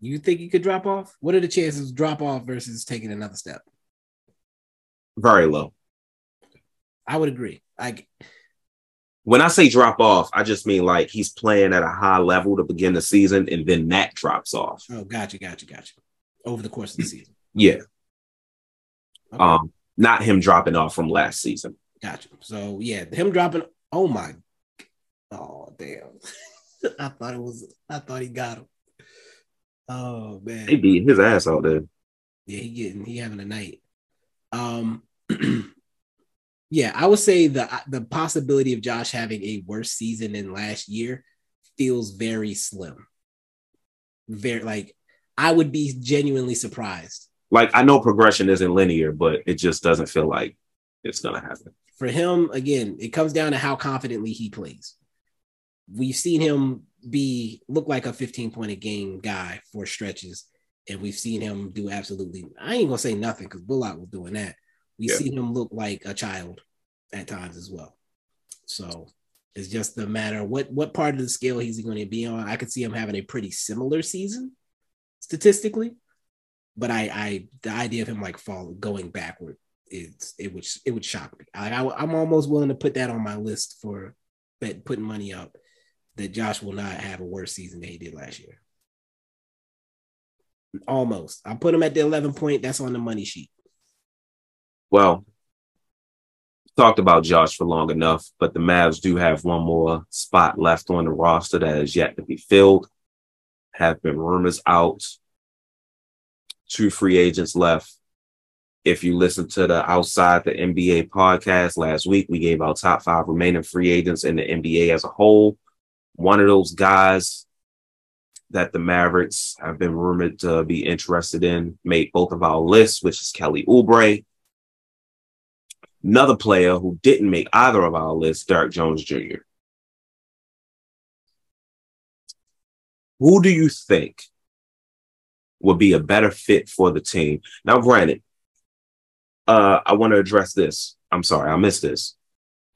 You think he could drop off? What are the chances drop off versus taking another step? Very low. I would agree. I when I say drop off, I just mean like he's playing at a high level to begin the season and then that drops off. Oh, gotcha, gotcha, gotcha. Over the course of the season. Yeah. Okay. Um, not him dropping off from last season. Gotcha. So yeah, him dropping. Oh my. Oh damn. I thought it was. I thought he got him. Oh man. He beat his ass out there. Yeah, he getting he having a night. Um. yeah, I would say the the possibility of Josh having a worse season than last year feels very slim. Very like I would be genuinely surprised. Like I know progression isn't linear, but it just doesn't feel like it's gonna happen. For him, again, it comes down to how confidently he plays. We've seen him be look like a 15 point a game guy for stretches, and we've seen him do absolutely. I ain't gonna say nothing because Bullock was doing that we yeah. see him look like a child at times as well. So it's just a matter what what part of the scale he's going to be on. I could see him having a pretty similar season statistically, but I I the idea of him like fall going backward is it would it would shock me. Like I, I'm almost willing to put that on my list for bet putting money up that Josh will not have a worse season than he did last year. Almost. I put him at the 11 point. That's on the money sheet. Well, talked about Josh for long enough, but the Mavs do have one more spot left on the roster that is yet to be filled. Have been rumors out. Two free agents left. If you listen to the Outside the NBA podcast last week, we gave our top five remaining free agents in the NBA as a whole. One of those guys that the Mavericks have been rumored to be interested in made both of our lists, which is Kelly Oubre. Another player who didn't make either of our lists, Derrick Jones Jr. Who do you think would be a better fit for the team? Now, granted, uh, I want to address this. I'm sorry, I missed this.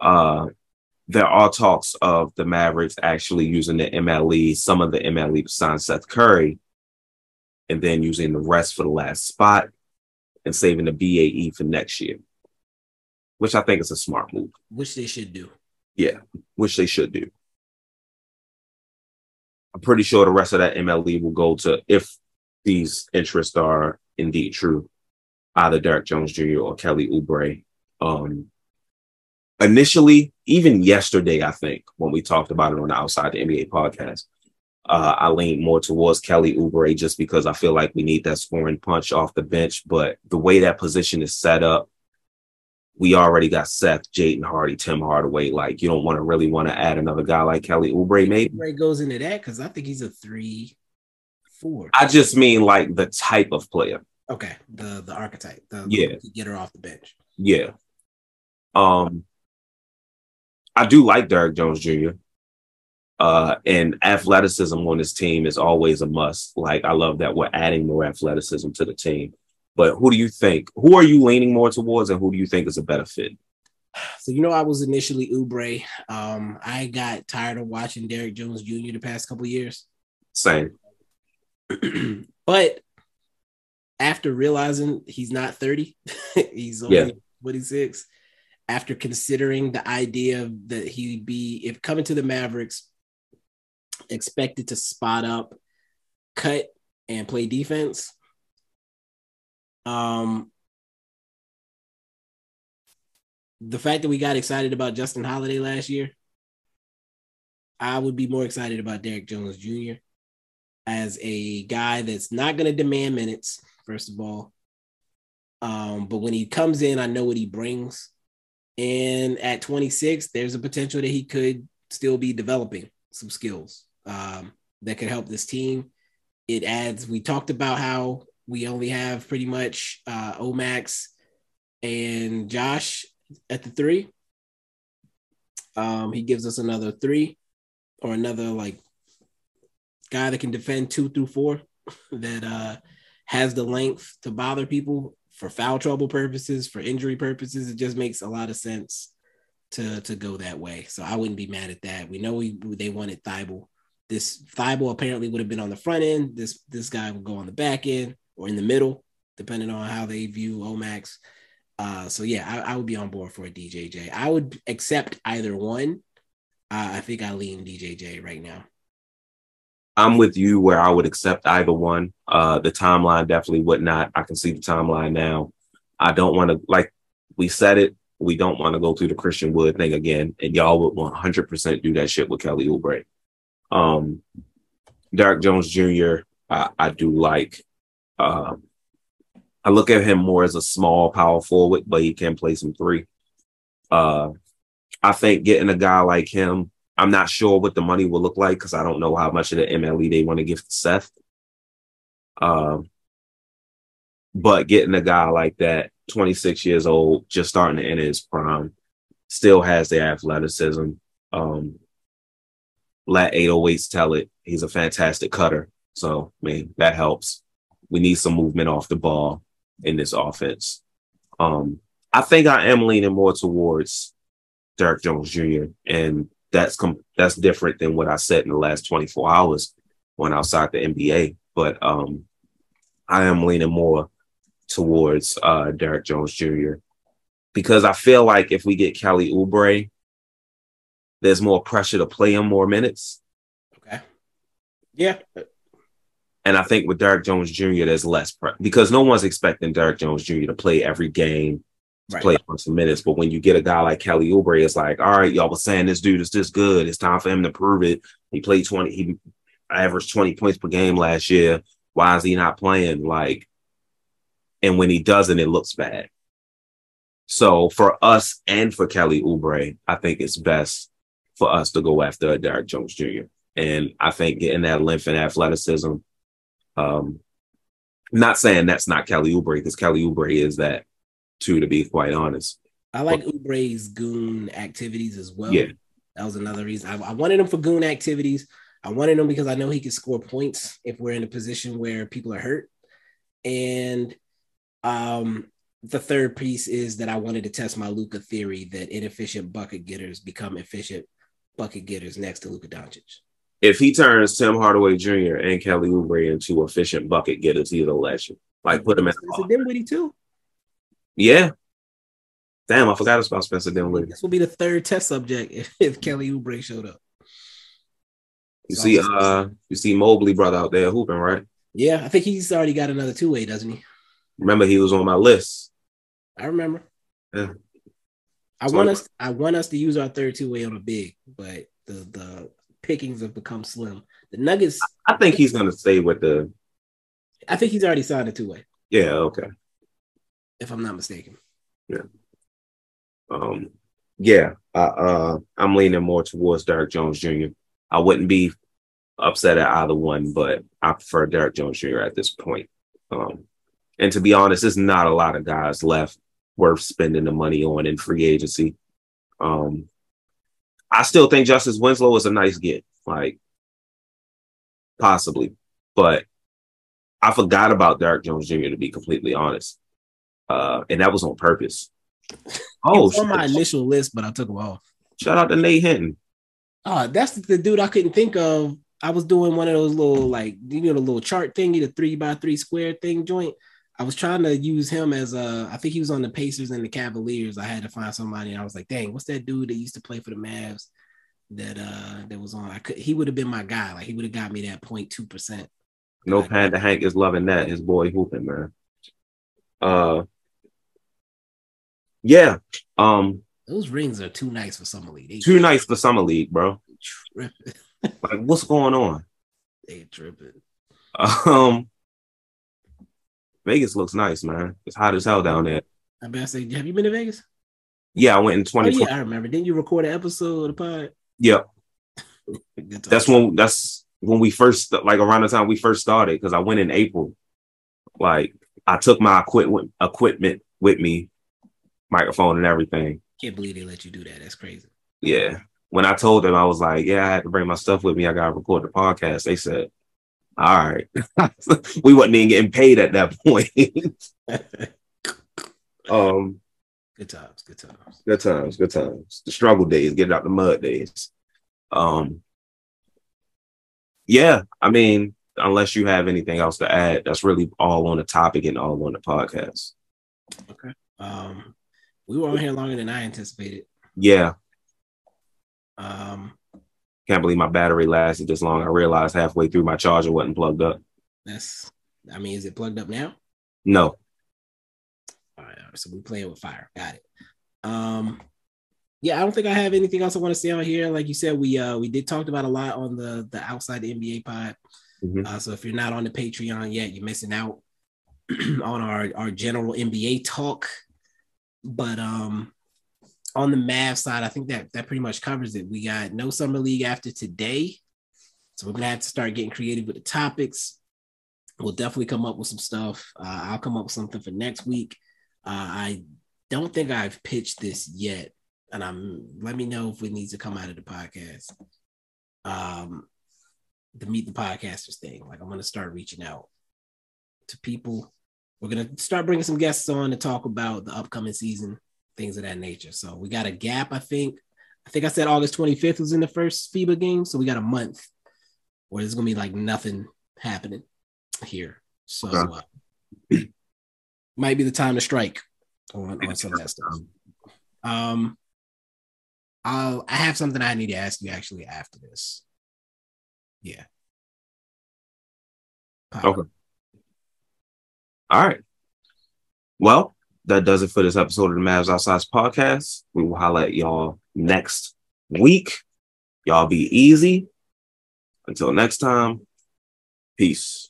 Uh, there are talks of the Mavericks actually using the MLE, some of the MLE to sign Seth Curry, and then using the rest for the last spot and saving the BAE for next year which I think is a smart move. Which they should do. Yeah, which they should do. I'm pretty sure the rest of that MLE will go to if these interests are indeed true, either Derrick Jones Jr. or Kelly Oubre. Um, initially, even yesterday, I think when we talked about it on the Outside the NBA podcast, uh, I leaned more towards Kelly Oubre just because I feel like we need that scoring punch off the bench. But the way that position is set up, we already got Seth, Jaden Hardy, Tim Hardaway. Like, you don't want to really want to add another guy like Kelly Oubre, maybe. Oubre goes into that because I think he's a three, four. I just mean like the type of player. Okay, the the archetype. The, yeah, get her off the bench. Yeah. Um, I do like Derrick Jones Jr. Uh, and athleticism on this team is always a must. Like, I love that we're adding more athleticism to the team. But who do you think? Who are you leaning more towards, and who do you think is a better fit? So you know, I was initially Oubre. Um, I got tired of watching Derrick Jones Jr. the past couple years. Same. but after realizing he's not 30, he's only yeah. 26. After considering the idea that he'd be, if coming to the Mavericks, expected to spot up, cut, and play defense, um, the fact that we got excited about Justin Holiday last year, I would be more excited about Derrick Jones Jr. as a guy that's not going to demand minutes, first of all. Um, but when he comes in, I know what he brings. And at 26, there's a potential that he could still be developing some skills um, that could help this team. It adds, we talked about how we only have pretty much uh, Omax and Josh at the three. Um, he gives us another three or another like guy that can defend two through four that uh, has the length to bother people for foul trouble purposes, for injury purposes. It just makes a lot of sense to to go that way. So I wouldn't be mad at that. We know we they wanted Thybulle. This Thybulle apparently would have been on the front end. This this guy would go on the back end or in the middle, depending on how they view O-Max. Uh, so yeah, I, I, would be on board for a DJJ. I would accept either one. Uh, I think I lean DJJ right now. I'm with you where I would accept either one. Uh, the timeline definitely would not. I can see the timeline now. I don't want to like we said it. We don't want to go through the Christian Wood thing again, and y'all would 100 percent do that shit with Kelly Oubre. Um, Derrick Jones Jr. I, I do like. Um, I look at him more as a small power forward, but he can play some three. Uh, I think getting a guy like him, I'm not sure what the money will look like because I don't know how much of the MLE they want to give to Seth. Um, but getting a guy like that, 26 years old, just starting to enter his prime, still has the athleticism. Um, let 808s tell it. He's a fantastic cutter. So, I mean, that helps. We need some movement off the ball in this offense. Um, I think I am leaning more towards Derrick Jones Jr. and that's com- that's different than what I said in the last 24 hours when outside the NBA. But um, I am leaning more towards uh, Derrick Jones Jr. because I feel like if we get Kelly Oubre, there's more pressure to play him more minutes. Okay. Yeah, and I think with Derrick Jones Jr., there's less pre- because no one's expecting Derrick Jones Jr. to play every game, to right. play some minutes. But when you get a guy like Kelly Oubre, it's like, all right, y'all was saying this dude is this good. It's time for him to prove it. He played 20, he averaged 20 points per game last year. Why is he not playing? Like, and when he doesn't, it looks bad. So for us and for Kelly Oubre, I think it's best for us to go after Derrick Jones Jr. And I think getting that length and athleticism um, not saying that's not Kelly Oubre because Kelly Oubre is that too, to be quite honest. I like but, Oubre's goon activities as well. Yeah, that was another reason I, I wanted him for goon activities. I wanted him because I know he can score points if we're in a position where people are hurt. And um, the third piece is that I wanted to test my Luka theory that inefficient bucket getters become efficient bucket getters next to Luka Doncic if he turns Tim Hardaway Jr. and Kelly Oubre into efficient bucket getters, he's a legend. Like put him in. Spencer Dinwiddie too. Yeah. Damn, I forgot about Spencer Dinwiddie. This will be the third test subject if, if Kelly Oubre showed up. You so see, uh, you see Mobley brother out there hooping, right? Yeah, I think he's already got another two way, doesn't he? Remember, he was on my list. I remember. Yeah. I so want us. I want us to use our third two way on a big, but the the pickings have become slim. The Nuggets. I think he's going to stay with the. I think he's already signed a two way. Yeah. Okay. If I'm not mistaken. Yeah. Um. Yeah. Uh, uh. I'm leaning more towards Derrick Jones Jr. I wouldn't be upset at either one, but I prefer Derrick Jones Jr. at this point. Um. And to be honest, there's not a lot of guys left worth spending the money on in free agency. Um, I still think Justice Winslow is a nice get, like possibly, but I forgot about Derrick Jones Jr. to be completely honest, uh, and that was on purpose. Oh, on my initial list, but I took him off. Shout out to Nate Hinton. Uh, that's the dude I couldn't think of. I was doing one of those little like you know the little chart thingy, the three by three square thing joint. I was trying to use him as a. I think he was on the Pacers and the Cavaliers. I had to find somebody, and I was like, "Dang, what's that dude that used to play for the Mavs that uh that was on?" I could. He would have been my guy. Like he would have got me that 0.2 percent. No Panda Hank is loving that. His boy hooping man. Uh, yeah. Um, those rings are too nice for summer league. They too nice for summer league, bro. like, what's going on? They tripping. Um, Vegas looks nice, man. It's hot as hell down there. I better say, have you been to Vegas? Yeah, I went in Oh, 2020. yeah, I remember. Didn't you record an episode of the pod? Yep. That's when that's when we first like around the time we first started because I went in April. Like I took my equipment equipment with me, microphone and everything. Can't believe they let you do that. That's crazy. Yeah. When I told them I was like, yeah, I had to bring my stuff with me. I gotta record the podcast. They said, all right. we wasn't even getting paid at that point. um Good times. Good times. Good times, good times. The struggle days, get out the mud days. Um, yeah, I mean, unless you have anything else to add, that's really all on the topic and all on the podcast. Okay. Um, we were on here longer than I anticipated. Yeah, Um, can't believe my battery lasted this long. I realized halfway through my charger wasn't plugged up. that's. I mean, is it plugged up now? No, All right, all right. So we're playing with fire. Got it. Um, yeah, I don't think I have anything else I want to say on here. Like you said, we uh we did talked about a lot on the the outside the NBA pod. Mhm. Uh, so if you're not on the Patreon yet, you're missing out on our our general NBA talk. But um on the Mavs side, I think that that pretty much covers it. We got no summer league after today. So we're gonna have to start getting creative with the topics. We'll definitely come up with some stuff. Uh, I'll come up with something for next week. Uh, I don't think I've pitched this yet, and I'm. Let me know if it needs to come out of the podcast. Um, the meet the podcasters thing. Like I'm gonna start reaching out to people. We're gonna start bringing some guests on to talk about the upcoming season, things of that nature. So we got a gap. I think. I think I said August 25th was in the first FIBA game, so we got a month where there's gonna be like nothing happening here. So uh, might be the time to strike on, on some of that stuff. Um, I'll I have something I need to ask you actually after this. Yeah. Okay. All right. Well, that does it for this episode of the Mavs Outsiders podcast. We will highlight y'all next week. Y'all be easy. Until next time, peace.